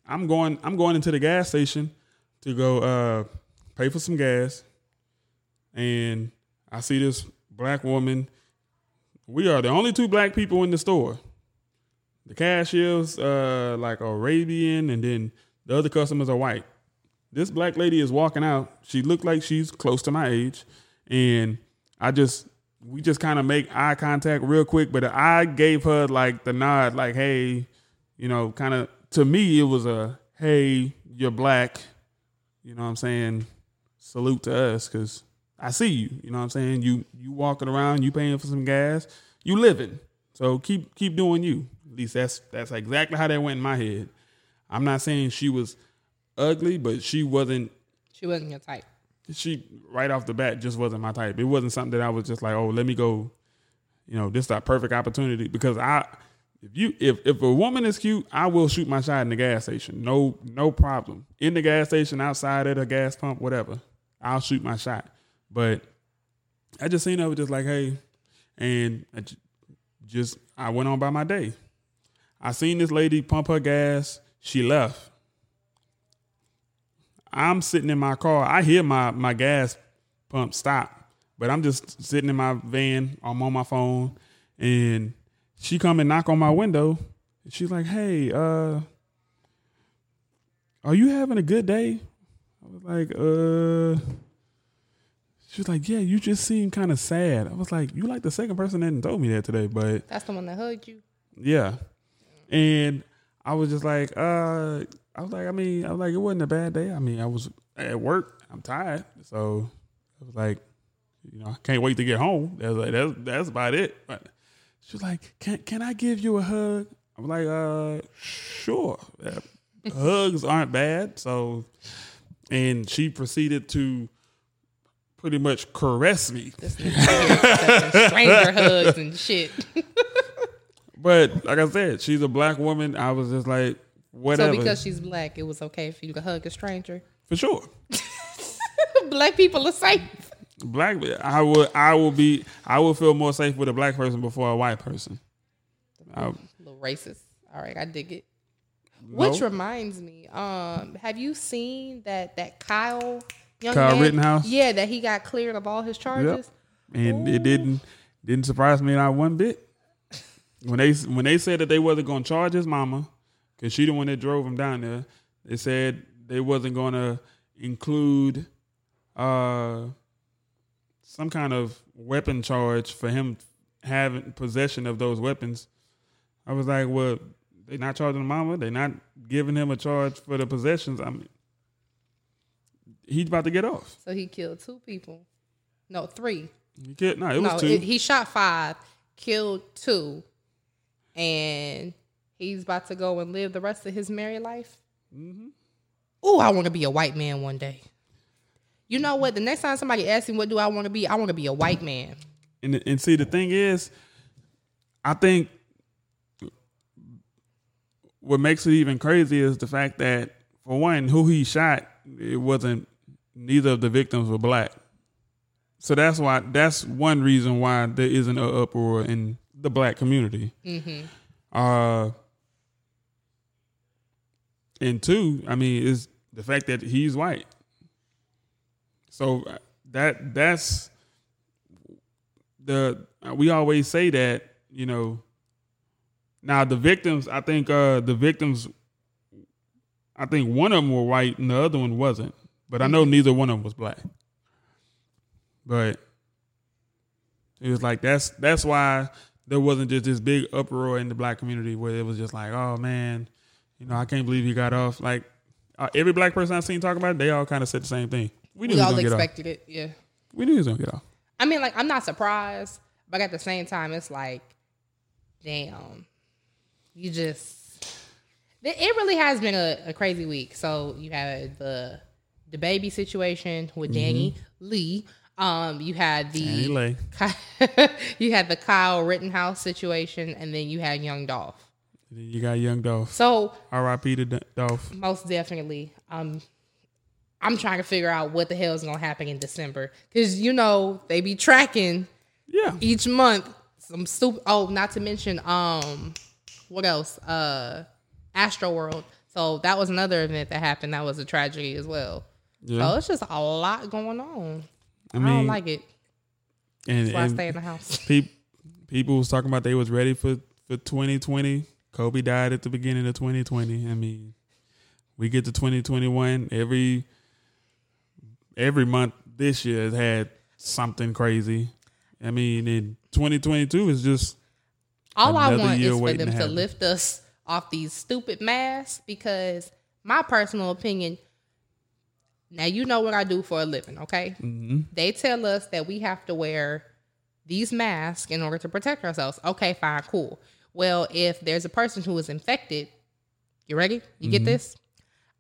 I'm going I'm going into the gas station to go uh, pay for some gas, and I see this black woman. We are the only two black people in the store. The cashier's uh, like Arabian, and then the other customers are white. This black lady is walking out. She looked like she's close to my age, and I just we just kind of make eye contact real quick. But I gave her like the nod, like, "Hey," you know, kind of. To me, it was a, "Hey, you're black," you know what I'm saying? Salute to us, cause I see you. You know what I'm saying? You you walking around, you paying for some gas, you living. So keep keep doing you. At least that's that's exactly how that went in my head. I'm not saying she was ugly, but she wasn't She wasn't your type. she right off the bat just wasn't my type. It wasn't something that I was just like, oh, let me go, you know, this is a perfect opportunity because I if you if if a woman is cute, I will shoot my shot in the gas station. No no problem. In the gas station, outside at a gas pump, whatever. I'll shoot my shot. But I just seen her was just like, hey, and I just I went on by my day. I seen this lady pump her gas. She left. I'm sitting in my car. I hear my my gas pump stop, but I'm just sitting in my van. I'm on my phone, and she come and knock on my window. She's like, "Hey, uh, are you having a good day?" I was like, "Uh." She was like, "Yeah, you just seem kind of sad." I was like, "You like the second person that told me that today, but That's the one that hugged you. yeah. And I was just like, uh, I was like, I mean, I was like, it wasn't a bad day. I mean, I was at work. I'm tired. So I was like, you know, I can't wait to get home. That's like, that's, that's about it. But she was like, can, can I give you a hug? I'm like, uh, sure. Uh, hugs aren't bad. So, and she proceeded to pretty much caress me. Stranger hugs and shit. But like I said, she's a black woman. I was just like, whatever. So because she's black, it was okay for you to hug a stranger. for sure. black people are safe. Black, I will, I will be, I will feel more safe with a black person before a white person. I, A little racist. All right, I dig it. Which reminds me, um, have you seen that that Kyle young Kyle man- Rittenhouse? Yeah, that he got cleared of all his charges. Yep. And it didn't didn't surprise me not one bit. When they when they said that they wasn't going to charge his mama because she the one that drove him down there, they said they wasn't going to include uh some kind of weapon charge for him having possession of those weapons. I was like, well, they're not charging the mama. They're not giving him a charge for the possessions. I mean, he's about to get off. So he killed two people. No, three. He killed, no, it was no, two. it- he shot five, killed two, and he's about to go and live the rest of his married life. Mm-hmm. Oh, I want to be a white man one day. You know what? The next time somebody asks me, "What do I want to be?" I want to be a white man. And and see the thing is, I think what makes it even crazy is the fact that for one, who he shot, it wasn't neither of the victims were black. So that's why that's one reason why there isn't an uproar in the black community. Mm-hmm. Uh and two, I mean, is the fact that he's white. So uh, that that's the we always say that you know. Now the victims, I think uh the victims, I think one of them were white and the other one wasn't, but I know neither one of them was black. But it was like that's that's why there wasn't just this big uproar in the black community where it was just like, oh man, you know, I can't believe he got off. Like uh, every black person I've seen talk about it, they all kind of said the same thing. We, We knew he was all gonna get off. expected it. Yeah. We knew he was gonna get off. I mean, like, I'm not surprised, but at the same time, it's like, damn, you just. It it really has been a, a crazy week. So you had the DaBaby situation with Danny Lee. Um, you had the you had the Kyle Rittenhouse situation, and then you had Young Dolph. Then You got young Dolph. So R.I.P. to Dolph. most definitely. Um, I'm trying to figure out what the hell is gonna happen in December because you know they be tracking. Yeah. Each month, some stupid. Oh, not to mention, um, what else? Uh, Astroworld. So that was another event that happened. That was a tragedy as well. Yeah. So it's just a lot going on. I I, mean, don't like it. And, That's why I stay in the house. Peop, people was talking about they was ready for for 2020. Kobe died at the beginning of 2020. I mean, we get to 2021 every every month this year has had something crazy. I mean, in 2022 is just All I want is for them to happen. lift us off these stupid masks because my personal opinion. Now you know what I do for a living, okay? Mhm. They tell us that we have to wear these masks in order to protect ourselves. Okay, fine, cool. Well, if there's a person who is infected, you ready? You get Mhm. this?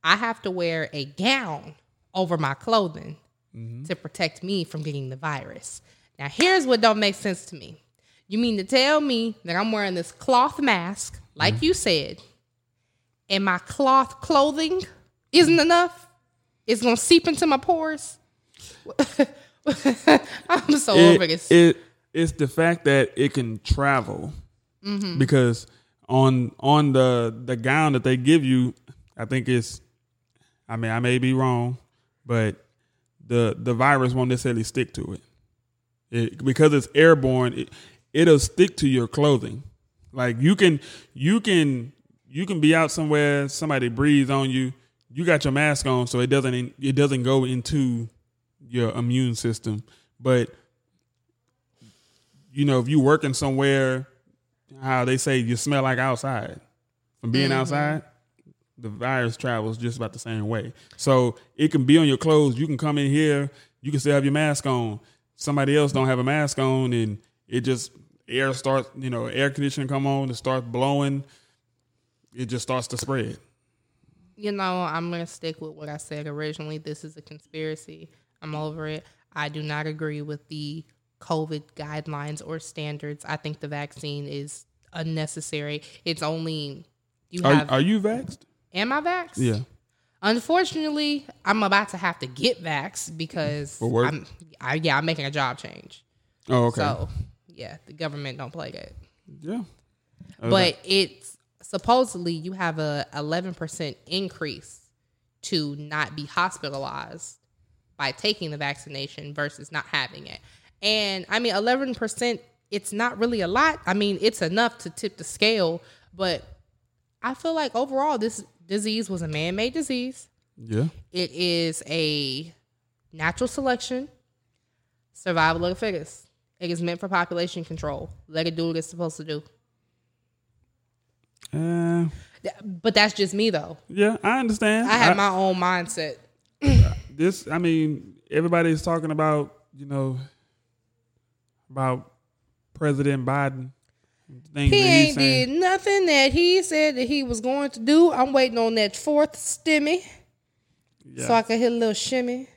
I have to wear a gown over my clothing Mm-hmm. to protect me from getting the virus. Now, here's what don't make sense to me. You mean to tell me that I'm wearing this cloth mask, like Mm-hmm. you said, and my cloth clothing isn't enough? It's gonna seep into my pores. I'm so it, over this. It it's the fact that it can travel Mhm. because on on the the gown that they give you, I think it's. I mean, I may be wrong, but the the virus won't necessarily stick to it. It because it's airborne. It, it'll stick to your clothing. Like you can you can you can be out somewhere, somebody breathes on you. You got your mask on, so it doesn't it doesn't go into your immune system. But you know, if you working somewhere, how they say you smell like outside from being Mhm. outside, the virus travels just about the same way. So it can be on your clothes. You can come in here, you can still have your mask on. Somebody else don't have a mask on, and it just air starts. You know, air conditioning come on, it starts blowing. It just starts to spread. You know, I'm gonna stick with what I said originally. This is a conspiracy. I'm over it. I do not agree with the COVID guidelines or standards. I think the vaccine is unnecessary. It's only you Are, have. are you vaxxed? am I vaxxed? Yeah. Unfortunately, I'm about to have to get vaxxed because For work? I'm, I, yeah, I'm making a job change. Oh, okay. So yeah, the government don't play that. yeah. But it's supposedly you have a 11% increase to not be hospitalized by taking the vaccination versus not having it. And I mean, 11%, it's not really a lot. I mean, it's enough to tip the scale, but I feel like overall, this disease was a man made disease. yeah. It is a natural selection, survival of the fittest. It is meant for population control. Let it do what it's supposed to do. Uh, But that's just me, though. yeah, I understand. I have my own mindset. this I mean, everybody's talking about, you know, about President Biden. He ain't saying. did nothing that he said that he was going to do. I'm waiting on that fourth stimmy so I can hit a little shimmy.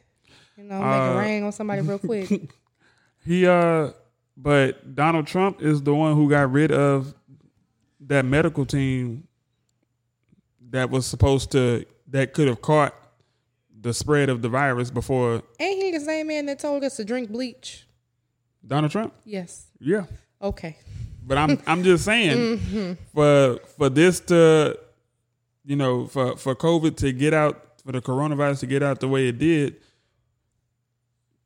You know, make Uh, it rain on somebody real quick. He uh but Donald Trump is the one who got rid of that medical team that was supposed to that could have caught the spread of the virus before ain't he the same man that told us to drink bleach? Donald Trump? Yes. Yeah. Okay. But I'm I'm just saying Mhm. for for this to you know for for COVID to get out for the coronavirus to get out the way it did,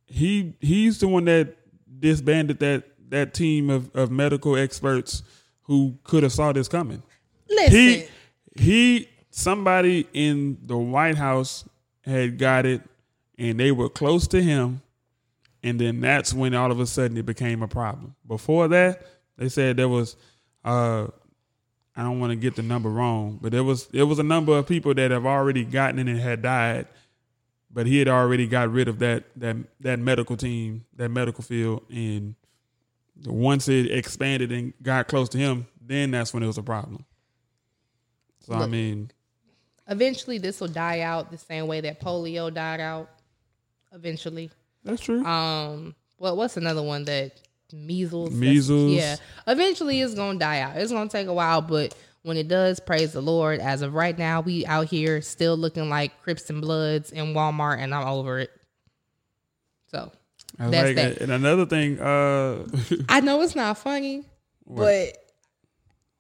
he he's the one that disbanded that that team of, of medical experts who could have saw this coming. Listen. He he somebody in the White House had got it and they were close to him and then that's when all of a sudden it became a problem. Before that, they said there was uh I don't want to get the number wrong, but there was there was a number of people that have already gotten it and had died, but he had already got rid of that that that medical team, that medical field, and once it expanded and got close to him, then that's when it was a problem. So I mean, Eventually, this will die out the same way that polio died out. Eventually. That's true. Um, what what's another one that measles? Measles. Yeah. Eventually, it's gonna die out. It's gonna take a while, but when it does, praise the Lord. As of right now, we out here still looking like Crips and Bloods in Walmart, and I'm over it. So I that's like that. And another thing, uh, I know it's not funny, What? but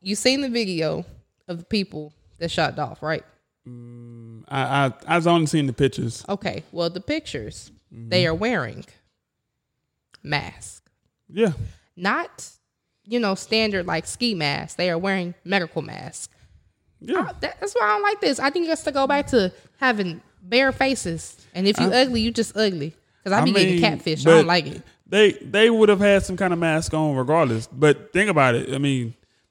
you seen the video of the people that shot Dolph, right? I I I've only seen the pictures. Okay. Well, the pictures Mm-hmm. they are wearing masks. Yeah. Not, you know, standard like ski masks. They are wearing medical masks. Yeah. that's why I don't like this. I think it's to go back to having bare faces. And if you I- ugly, you just ugly. Because I I be getting catfish. I don't like it. They they would have had some kind of mask on regardless. But think about it. I mean,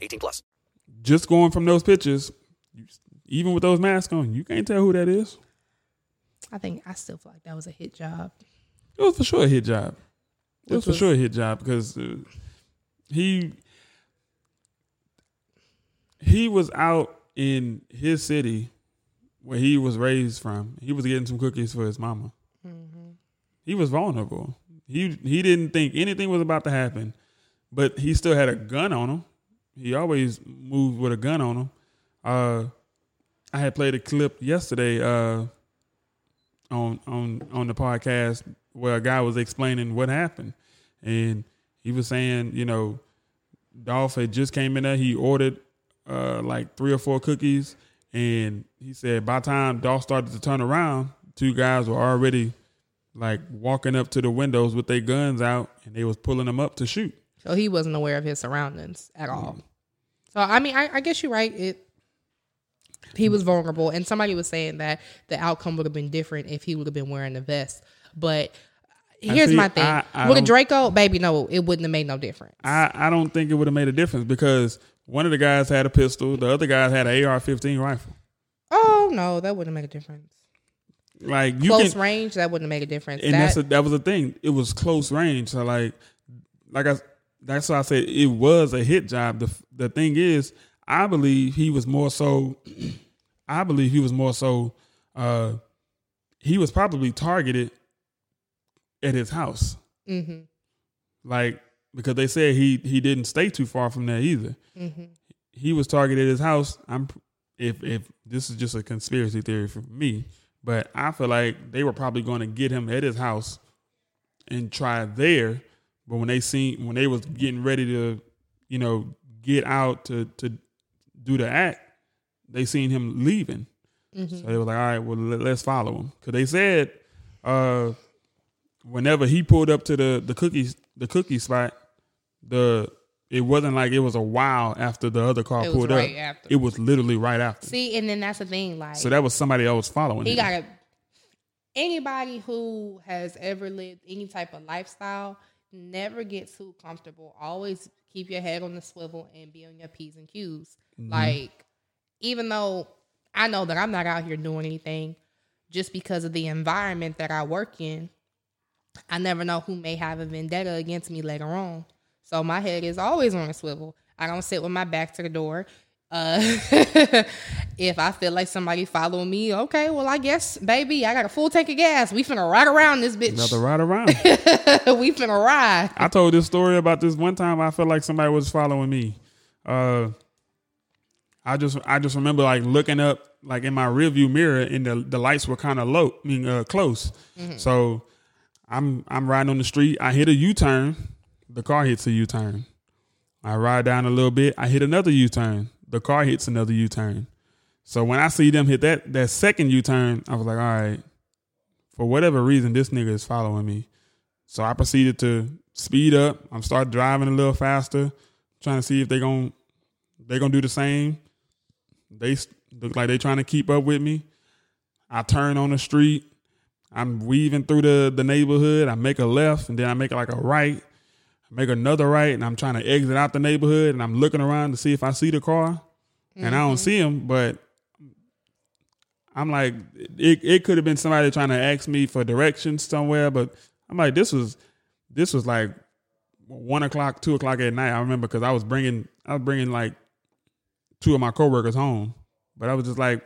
18 plus. just going from those pictures, even with those masks on, you can't tell who that is. I think I still feel like that was a hit job. It was for sure a hit job. It was This for sure a hit job because uh, he he was out in his city where he was raised from. He was getting some cookies for his mama. He was vulnerable. He he didn't think anything was about to happen, but he still had a gun on him. He always moved with a gun on him. Uh, I had played a clip yesterday uh, on on on the podcast where a guy was explaining what happened, and he was saying, you know, Dolph had just came in there. He ordered uh, like three or four cookies, and he said by the time Dolph started to turn around, two guys were already like walking up to the windows with their guns out, and they was pulling them up to shoot. So he wasn't aware of his surroundings at all. So I mean, I, I guess you're right. It He was vulnerable, and somebody was saying that the outcome would have been different if he would have been wearing the vest. But here's see- my thing: I- I with a Draco, baby, no, it wouldn't have made no difference. I, I don't think it would have made a difference because one of the guys had a pistol, the other guy had an AR-15 rifle. Oh no, that wouldn't make a difference. Like you Close can, range, that wouldn't make a difference. and that, that's a, that was the thing. It was close range. So like, like I, that's why I said it was a hit job. The the thing is, I believe he was more so. I believe he was more so. Uh, he was probably targeted at his house, Mhm. like because they said he he didn't stay too far from there either. Mhm. He was targeted at his house. I'm if if this is just a conspiracy theory for me, but I feel like they were probably going to get him at his house and try there. But when they seen when they was getting ready to, you know, get out to to do the act, they seen him leaving. Mhm. So they were like, all right, well let, let's follow him because they said, uh, whenever he pulled up to the the cookies the cookie spot, the it wasn't like it was a while after the other car It was pulled right up. after. It was literally right after. See, and then that's the thing. Like, So that was somebody else following he him. got anybody who has ever lived any type of lifestyle never get too comfortable. Always keep your head on the swivel and be on your p's and q's. Mhm. like even though i know that i'm not out here doing anything just because of the environment that i work in i never know who may have a vendetta against me later on. So my head is always on a swivel. I don't sit with my back to the door uh, if I feel like somebody following me, okay, well, I guess, baby, I got a full tank of gas. We finna ride around this bitch. Another ride around. we finna ride. I told this story about this one time. I felt like somebody was following me. Uh, I just I just remember like looking up like in my rearview mirror, and the the lights were kind of low, I mean uh, close. Mhm. So I'm I'm riding on the street. I hit a U turn. The car hits a U turn. I ride down a little bit. I hit another U turn. The car hits another U turn. So when I see them hit that that second U turn, I was like, all right. For whatever reason, this nigga is following me. So I proceeded to speed up. I'm start driving a little faster, trying to see if they gon' they gonna do the same. They look like they trying to keep up with me. I turn on the street. I'm weaving through the the neighborhood. I make a left and then I make like a right. Make another right and I'm trying to exit out the neighborhood and I'm looking around to see if I see the car. And I don't mm-hmm. see him, but I'm like, it, it could have been somebody trying to ask me for directions somewhere, but I'm like, this was, this was like one o'clock, two o'clock at night. I remember because I was bringing, I was bringing like two of my coworkers home, but I was just like,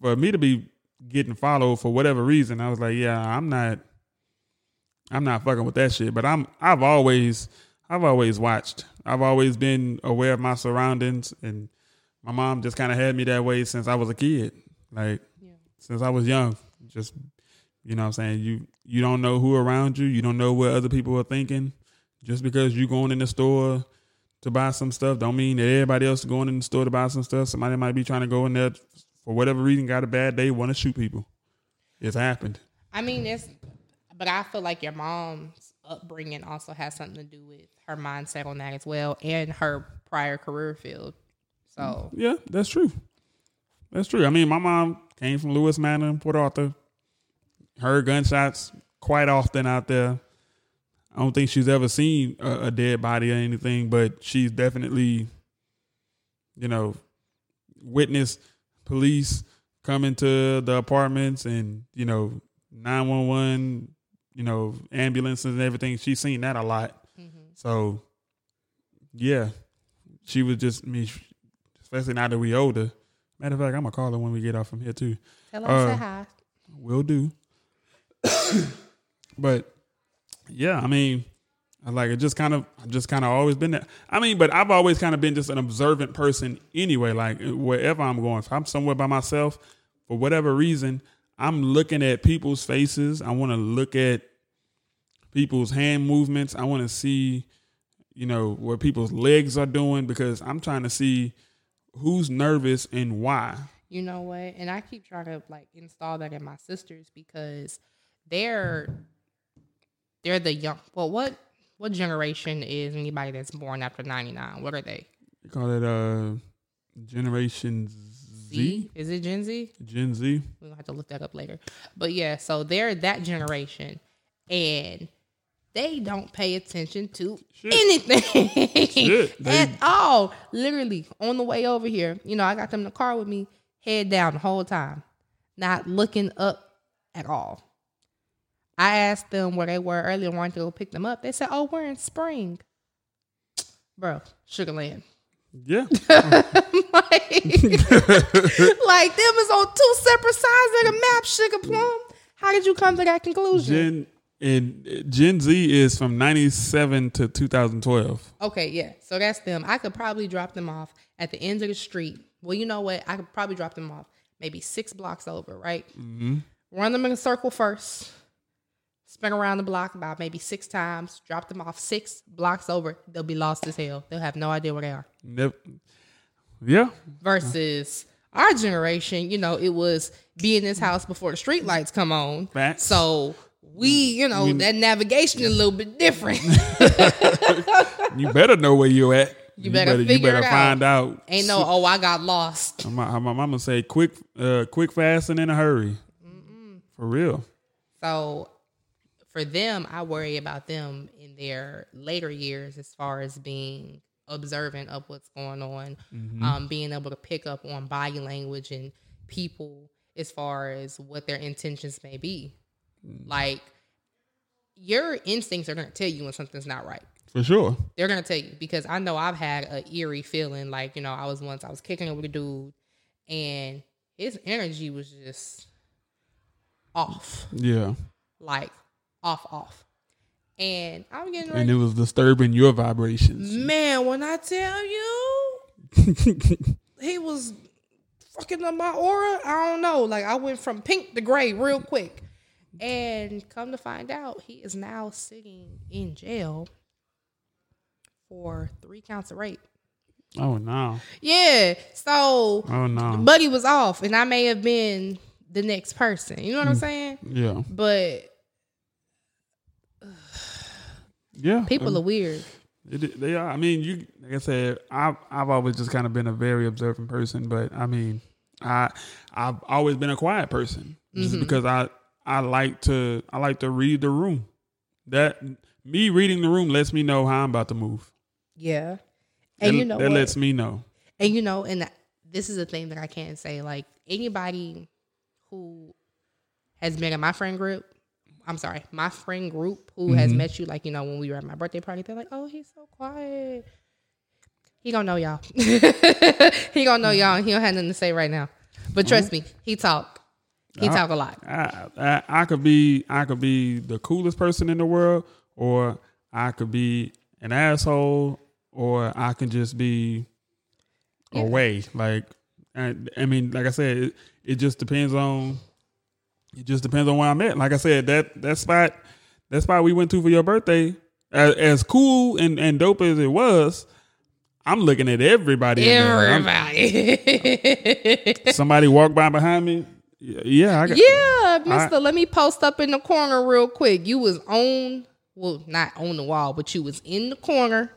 for me to be getting followed for whatever reason, I was like, yeah, I'm not, I'm not fucking with that shit. But I'm, I've always, I've always watched. I've always been aware of my surroundings, and my mom just kind of had me that way since I was a kid. Like since I was young, just you know what I'm saying, you you don't know who around you, you don't know what other people are thinking. Just because you going in the store to buy some stuff don't mean that everybody else is going in the store to buy some stuff. Somebody might be trying to go in there for whatever reason, got a bad day, want to shoot people. It's happened. I mean, it's, but I feel like your mom's upbringing also has something to do with her mindset on that as well and her prior career field. So, Yeah, that's true. That's true. I mean, my mom came from Lewis Manor Port Arthur. Heard gunshots quite often out there. I don't think she's ever seen a, a dead body or anything, but she's definitely, you know, witnessed police coming to the apartments and, you know, 911, you know, ambulances and everything. She's seen that a lot. Mm-hmm. So, yeah, she was just, I mean, especially now that we older. Matter of fact, I'm gonna call her when we get off from here too. Tell her I said uh, hi. Will do. but yeah, I mean, I like it. Just kind of, I've just kind of always been that. I mean, but I've always kind of been just an observant person anyway. Like wherever I'm going, if I'm somewhere by myself, for whatever reason, I'm looking at people's faces. I want to look at people's hand movements. I want to see, you know, what people's legs are doing because I'm trying to see who's nervous and why. you know what? And I keep trying to like install that in my sisters because they're they're the young. Well, what what generation is anybody that's born after '99? What are they? They call it uh Generation Z. Is it Gen Z? Gen Z. We're gonna have to look that up later. But yeah, so they're that generation and they don't pay attention to anything Shit, they- at all. Literally on the way over here, you know, I got them in the car with me, head down the whole time, not looking up at all. I asked them where they were earlier, wanted to go pick them up. They said, "Oh, we're in Spring, bro, Sugar Land." Yeah. like, like them is on two separate sides of the map, Sugar Plum. How did you come to that conclusion? Gen and Gen Z is from ninety seven to two thousand twelve. Okay, yeah. So that's them. I could probably drop them off at the end of the street. Well, you know what? I could probably drop them off maybe six blocks over, right? Mm-hmm. Run them in a circle first. Spin around the block about maybe six times. Drop them off six blocks over. They'll be lost as hell. They'll have no idea where they are. Never. Yeah. Versus our generation, you know, it was be in this house before the street lights come on. Facts. So we, you know, We- that navigation is a little bit different. You better know where you're at. You better you better it out. find out. Ain't no, oh, I got lost. My, my mama say, quick, uh, quick, fast, and in a hurry. For real. So for them, I worry about them in their later years as far as being observant of what's going on, Mhm. um, being able to pick up on body language and people as far as what their intentions may be. Like your instincts are going to tell you when something's not right. For sure. They're gonna tell you because I know I've had an eerie feeling. Like you know, I was once I was kicking it with a dude, and his energy was just off, Yeah. like off, off. And I'm getting ready. And it was disturbing your vibrations. Man, when I tell you, he was fucking up my aura. I don't know. Like I went from pink to gray real quick, and come to find out, he is now sitting in jail for three counts of rape. Oh no. Yeah. So Oh no. Buddy was off, and I may have been the next person. You know what I'm Mm. saying? Yeah. But Yeah. people are weird. It, they are. I mean, you like I said, I've I've always just kind of been a very observant person, but I mean, I I've always been a quiet person just Mhm. because I I like to I like to read the room. That me reading the room lets me know how I'm about to move. Yeah. And that, you know that what? lets me know. And you know, and this is a thing that I can't say. Like anybody who has been in my friend group, I'm sorry, my friend group who has Mhm. met you, like you know, when we were at my birthday party, they're like, "Oh, he's so quiet." He gonna know y'all. he gonna know y'all. He don't have nothing to say right now. But trust me, he talk. He I- talk a lot. I, I I could be I could be the coolest person in the world, or I could be an asshole, or I can just be away. Like I, I mean, like I said, it, it just depends on it just depends on where I'm at. Like I said, that that spot that spot we went to for your birthday, as, as cool and and dope as it was. I'm looking at everybody. in there. I'm- Everybody. somebody walked by behind me. Yeah, I got, yeah, I- Mister. let me post up in the corner real quick. You was on, well, not on the wall, but you was in the corner,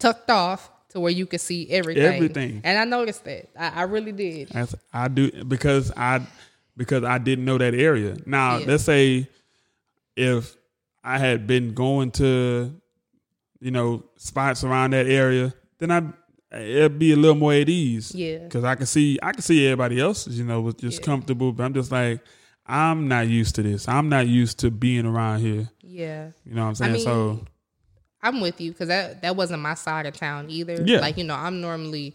tucked off to where you could see everything. Everything. And I noticed that. I, I really did. That's, I do because I because I didn't know that area. Now Yeah. let's say if I had been going to you know spots around that area, then I it'd be a little more at ease. Yeah. because I can see I can see everybody else. You know, was just comfortable, but I'm just like I'm not used to this. I'm not used to being around here. Yeah. You know what I'm I saying? mean, so I'm with you because that that wasn't my side of town either. Yeah. Like you know, I'm normally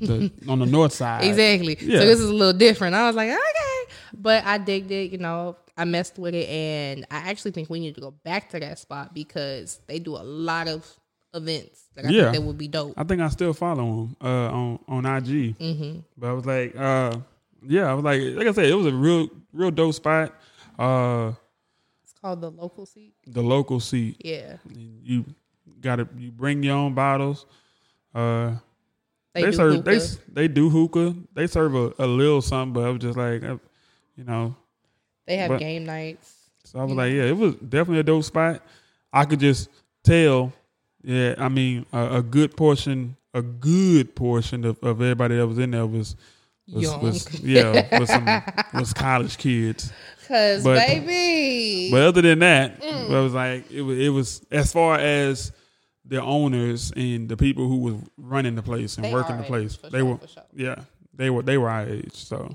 the, on the north side, exactly. Yeah. So this is a little different. I was like, okay, but I digged it. You know, I messed with it, and I actually think we need to go back to that spot because they do a lot of events that I yeah, think that would be dope. I think I still follow him uh, on on IG. Mhm. But I was like, uh, yeah, I was like, like I said, it was a real real dope spot. Uh, It's called the local seat. the local seat. Yeah. you got to you bring your own bottles. Uh, They they, do serve they hookah. they do hookah. They serve a, a little something, but I was just like, uh, you know, They have But- game nights. So I was like, yeah, it was definitely a dope spot. I could just tell, yeah, I mean, a, a good portion, a good portion of, of everybody that was in there was was, was yeah, with some was college kids. Cause But- baby, But other than that, Mm. it was like it was it was as far as the owners and the people who was running the place and They working our the place. age, for they sure, were for sure. yeah, they were they were our age. So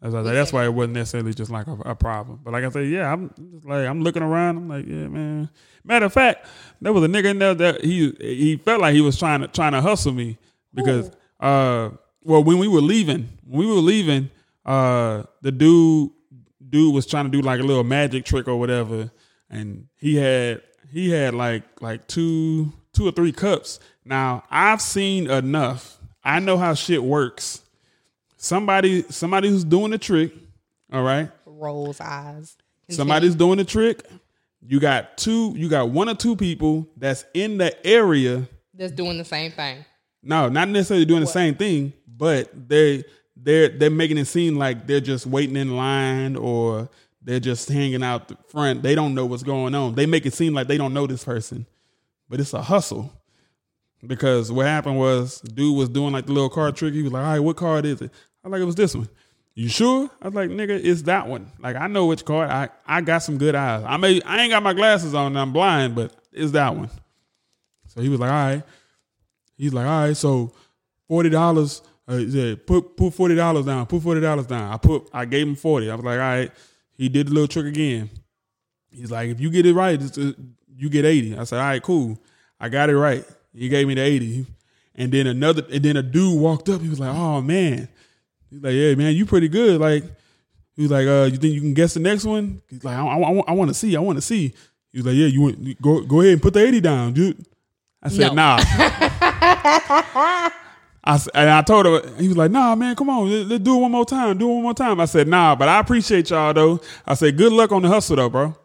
that's, why- that's why it wasn't necessarily just like a, a problem. But like I said, yeah, I'm just like I'm looking around. I'm like, yeah, man. Matter of fact, there was a nigga in there that he he felt like he was trying to trying to hustle me because uh well when we were leaving when we were leaving uh the dude dude was trying to do like a little magic trick or whatever and he had he had like like two two or three cups now i've seen enough i know how shit works somebody somebody who's doing the trick all right rolls eyes. somebody's doing the trick you got two you got one or two people that's in the area that's doing the same thing. no, not necessarily doing the same thing, but they they're they're making it seem like they're just waiting in line or they're just hanging out the front. They don't know what's going on. They make it seem like they don't know this person, but it's a hustle. Because what happened was, dude was doing like the little card trick. He was like, "All right, what card is it?" I was like, "It was this one." You sure? I was like, "Nigga, it's that one." Like I know which card. I I got some good eyes. I may I ain't got my glasses on. I'm blind, but it's that one. So he was like, "All right." He's like, all right, so forty dollars. Uh, he said, put put forty dollars down. Put forty dollars down. I put. I gave him forty. I was like, all right. He did the little trick again. He's like, if you get it right, uh, you get eighty. I said, all right, cool. I got it right. He gave me the eighty, and then another, and then a dude walked up. He was like, oh man. He's like, yeah, man, you pretty good. Like, he was like, uh, you think you can guess the next one? He's like, I, I, want to see. I want to see. He was like, yeah, you want go go ahead and put the eighty down, dude. I said, No. nah. I, and I told him, he was like, nah, man, come on, let, let's do it one more time. Do it one more time. I said, nah, but I appreciate y'all though. I said, good luck on the hustle though, bro.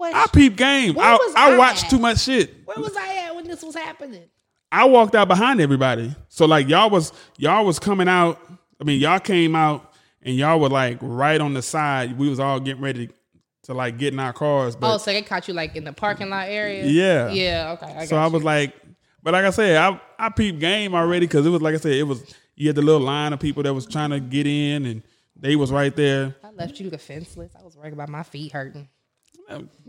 I peep game. Where I, was I I watch at? too much shit. Where was I at when this was happening? I walked out behind everybody. So like y'all was y'all was coming out. I mean, y'all came out and y'all were like right on the side. We was all getting ready to like get in our cars. But oh, so they caught you like in the parking lot area? Yeah. Yeah. Okay. I so got I you. was like, but like I said, I I peeped game already because it was like I said, it was you had the little line of people that was trying to get in and they was right there. I left you defenseless. I was worried about my feet hurting.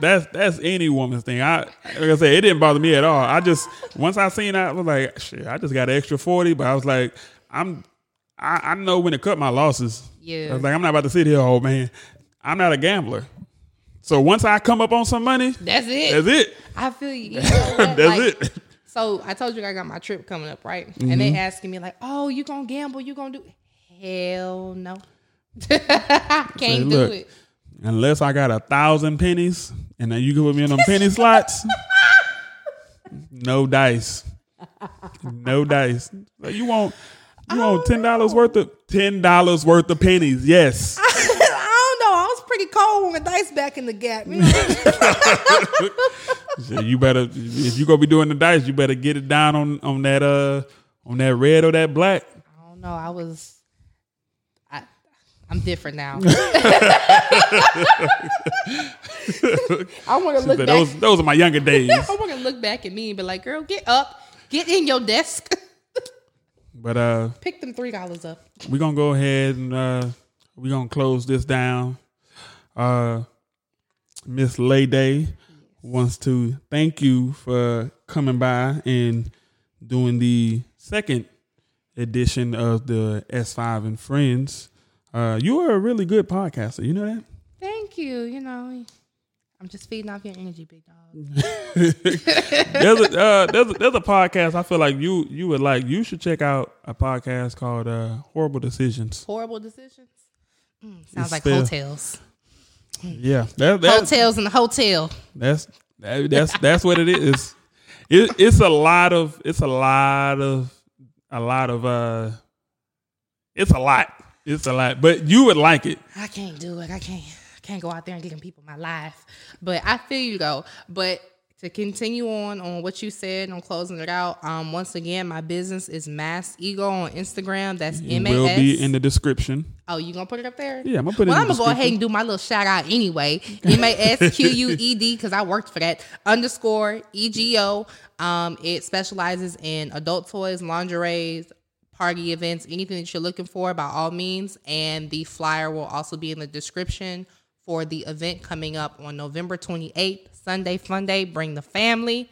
That's that's any woman's thing. I like I said, it didn't bother me at all. I just once I seen that, I was like, shit, I just got an extra forty. But I was like, I'm I, I know when to cut my losses. Yeah. I was like, I'm not about to sit here, old man. I'm not a gambler. So once I come up on some money, That's it. that's it. I feel you. You know? That's Like, it. So I told you I got my trip coming up, right? Mhm. And they asking me like, "Oh, you gonna gamble? You gonna do?" Hell no. I Can't Say, do look, it. Unless I got a thousand pennies and then you can put me in them penny slots. No dice. No dice. You want you want ten dollars worth of ten dollars worth of pennies? Yes. I don't know. I was pretty cold when the dice back in the gap. You know? So you better if you gonna be doing the dice, you better get it down on on that uh on that red or that black. I don't know. I was. I, I'm different now. I want to look said, back. those those are my younger days. I want to look back at me and be like, "Girl, get up, get in your desk, But uh pick them three dollars up." we're gonna go ahead and uh we're gonna close this down. Uh Miss Layday wants to thank you for coming by and doing the second edition of the S5 and Friends. Uh you are a really good podcaster, you know that? Thank you. You know, I'm just feeding off your energy, big dog. there's a uh, there's a, there's a podcast I feel like you you would like. You should check out a podcast called uh, Horrible Decisions. Horrible decisions. Mm, sounds It's like hotels. Yeah, that, that's hotels in the hotel. that's that, that's that's what it is. It, it's a lot of it's a lot of a lot of uh, it's a lot. It's a lot, but you would like it. I can't do it. I can't. I can't go out there and give people my life. But I feel you though. But to continue on on what you said on closing it out, um, once again, my business is Masqued Ego on Instagram. That's M A S. It M A will be in the description. Oh, you gonna put it up there? Yeah, I'm gonna put it well, I'm gonna go ahead and do my little shout out anyway. M A S Q U E D because I worked for that underscore E G O. Um, it specializes in adult toys, lingeries, party events, anything that you're looking for, by all means. And the flyer will also be in the description for the event coming up on November 28th, Sunday Fun Day. Bring the family,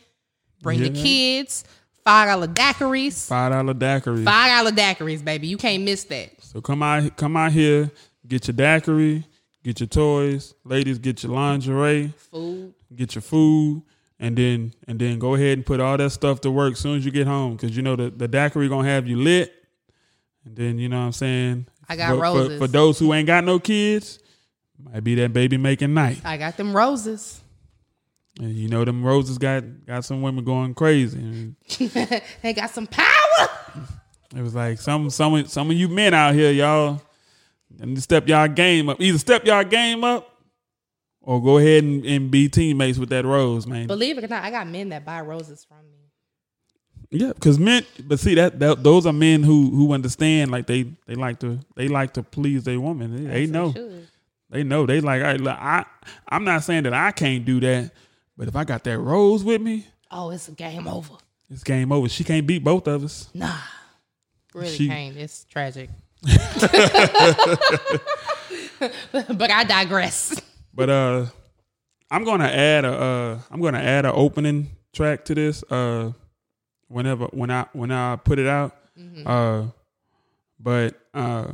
bring the kids. Five dollar daiquiris. Five dollar daiquiri. Five dollar daiquiris, baby. You can't miss that. So come out, come out here, get your daiquiri, get your toys. Ladies, get your lingerie, Food. get your food, and then and then go ahead and put all that stuff to work as soon as you get home, because you know the the daiquiri gonna have you lit. And then you know what I'm saying. I got for, for- roses. for those who ain't got no kids. Might be that baby making night. I got them roses. And you know them roses got got some women going crazy. They got some power. it was like some some some of you men out here, y'all, and step y'all game up. Either step y'all game up, or go ahead and, and be teammates with that rose, man. Believe it or not, I got men that buy roses from me. yeah, because men, but see that, that those are men who who understand. Like they they like to they like to please their woman. They, they know. should. They know. They like I, look, I I'm not saying that I can't do that, but if I got that rose with me, Oh, it's a game over. it's game over. She can't beat both of us. Nah. Really She- can't. It's tragic. but I digress. But uh, I'm gonna add a uh, I'm gonna add an opening track to this. Uh, whenever when I when I put it out. Mhm. Uh, but uh,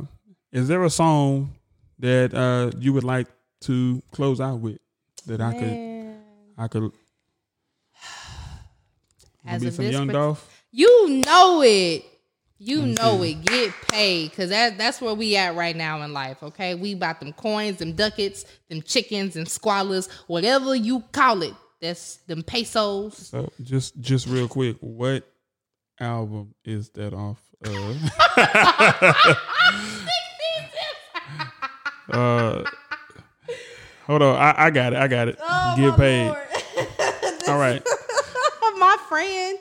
is there a song that uh you would like to close out with that I could I could As be some Young part- Dolph? You know it. You know it. Get paid. Cause that that's where we at right now in life. Okay. We about them coins, them ducats, them chickens and squalors, whatever you call it. That's them pesos. So just just real quick, what album is that off of? uh, hold on, I, I got it. I got it. Get paid. All right. My friend.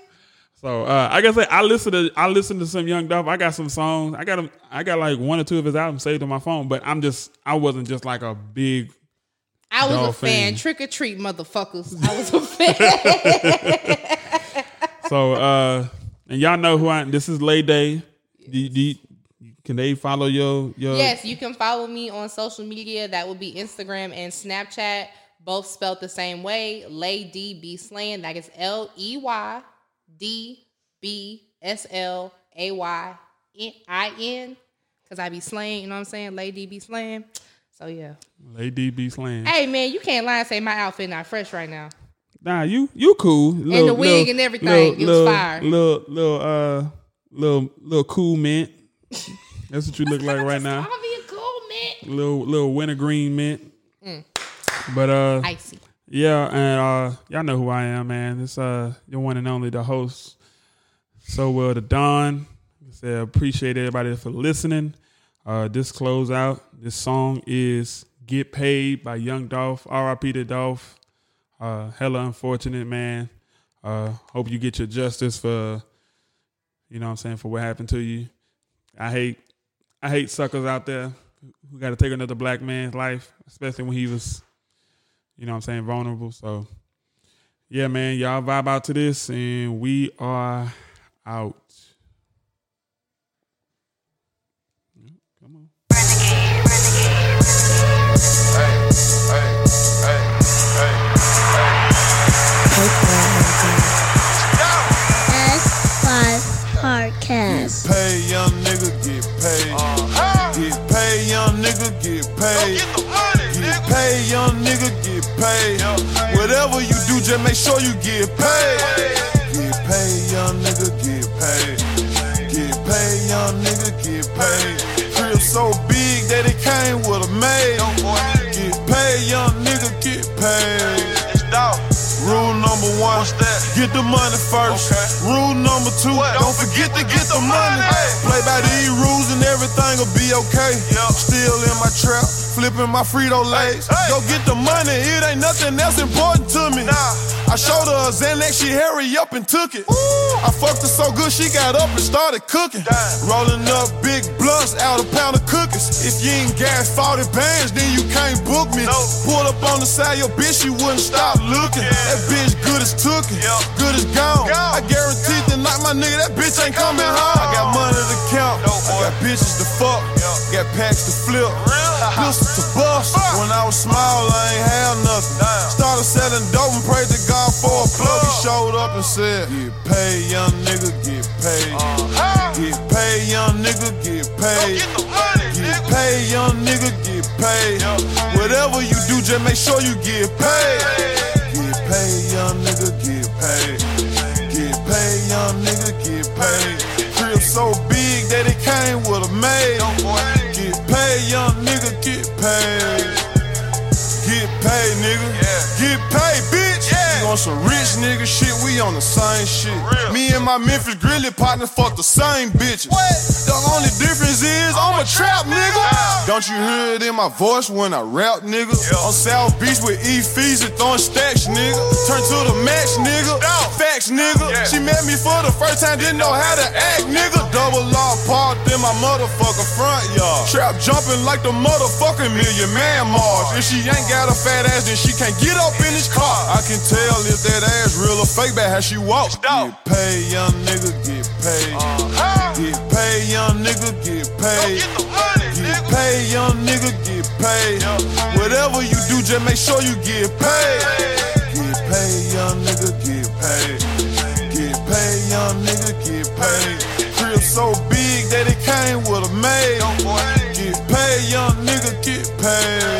So uh, I guess I listen to I listen to some Young Dolph. I got some songs. I got I got like one or two of his albums saved on my phone, but I'm just I wasn't just like a big. I was a fan. fan. Trick or treat, motherfuckers. I was a fan. So uh, and y'all know who I. This is Lay Day. Do, do, can they follow your your? yes, you can follow me on social media. That would be Instagram and Snapchat, both spelled the same way. Lay D B Slaying. That is L E Y D B S L A Y I N. Cause I be slaying, you know what I'm saying? Lay D be slaying. So yeah. Lay DB slaying. Hey man, you can't lie and say my outfit not fresh right now. Nah, you you cool. And the wig and everything, it was fire. Little little uh little little cool mint. That's what you look like right now. I'll be a cool man. Little little wintergreen mint. Mm. But uh Icy. Yeah, and uh y'all know who I am, man. It's uh your one and only the host. So well the Don. I appreciate everybody for listening. Uh this close out. This song is Get Paid by Young Dolph. R.I.P. to Dolph. Uh hella unfortunate, man. Uh hope you get your justice for you know what I'm saying, for what happened to you. I hate I hate suckers out there who gotta take another black man's life, especially when he was you know what I'm saying, vulnerable. So yeah, man, y'all vibe out to this and we are out. Just make sure you get paid. Get paid, young nigga, get paid. Get paid, young nigga, get paid. Crib so big that it came with a maid. Get paid, young nigga, get paid. Rule number one, get the money first. Rule number two, don't forget to get the money. Play by these rules and everything will be okay. Still in my trap, flipping my Frito Lays. Go get the money, it ain't nothing else important to me. I showed her a Xanax, she hurry up and took it. I fucked her so good, she got up and started cooking. Rolling up big blunts out a pound of cookies. If you ain't gas 40 bands, then you can't book me. Pull up on the side, your bitch, she wouldn't stop looking. That bitch good as tookin', good as gone. I guarantee tonight, my nigga, that bitch ain't coming home. I got money to count, I got bitches to fuck, got packs to flip, pistols to bust. When I was small, I ain't have nothing. Started selling dope and prayed to God for a plug. He showed up and said, Get paid, young nigga, get paid. Get paid, young nigga, get paid. Get paid, young nigga, get paid. Whatever you do, just make sure you get paid. So big that it came with a maid. Get paid, young nigga, get paid. Get paid, nigga. Get paid, bitch. On some rich nigga shit, we on the same shit. Me and my Memphis Grizzly partner fuck the same bitches. The only difference is I'm a trap nigga. Don't you hear it in my voice when I rap, nigga? On South Beach with E fees and throwing stacks, nigga. Turn to the max, nigga. Facts, nigga. She met me for the first time, didn't know how to act, nigga. Double law parked in my motherfucker front yard. Trap jumping like the motherfucking million man March. If she ain't got a fat ass, then she can't get up in this car. I can tell if that ass real or fake by how she walks. Get paid, young nigga, get paid. Get paid, young nigga, get paid. Get paid, young nigga, get paid. Whatever you do, just make sure you get paid. Get paid, young nigga, get paid. Get paid, young nigga, get paid. Crib so big that it came with a maid. Get paid, young nigga, get paid.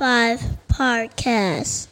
S5 Podcast.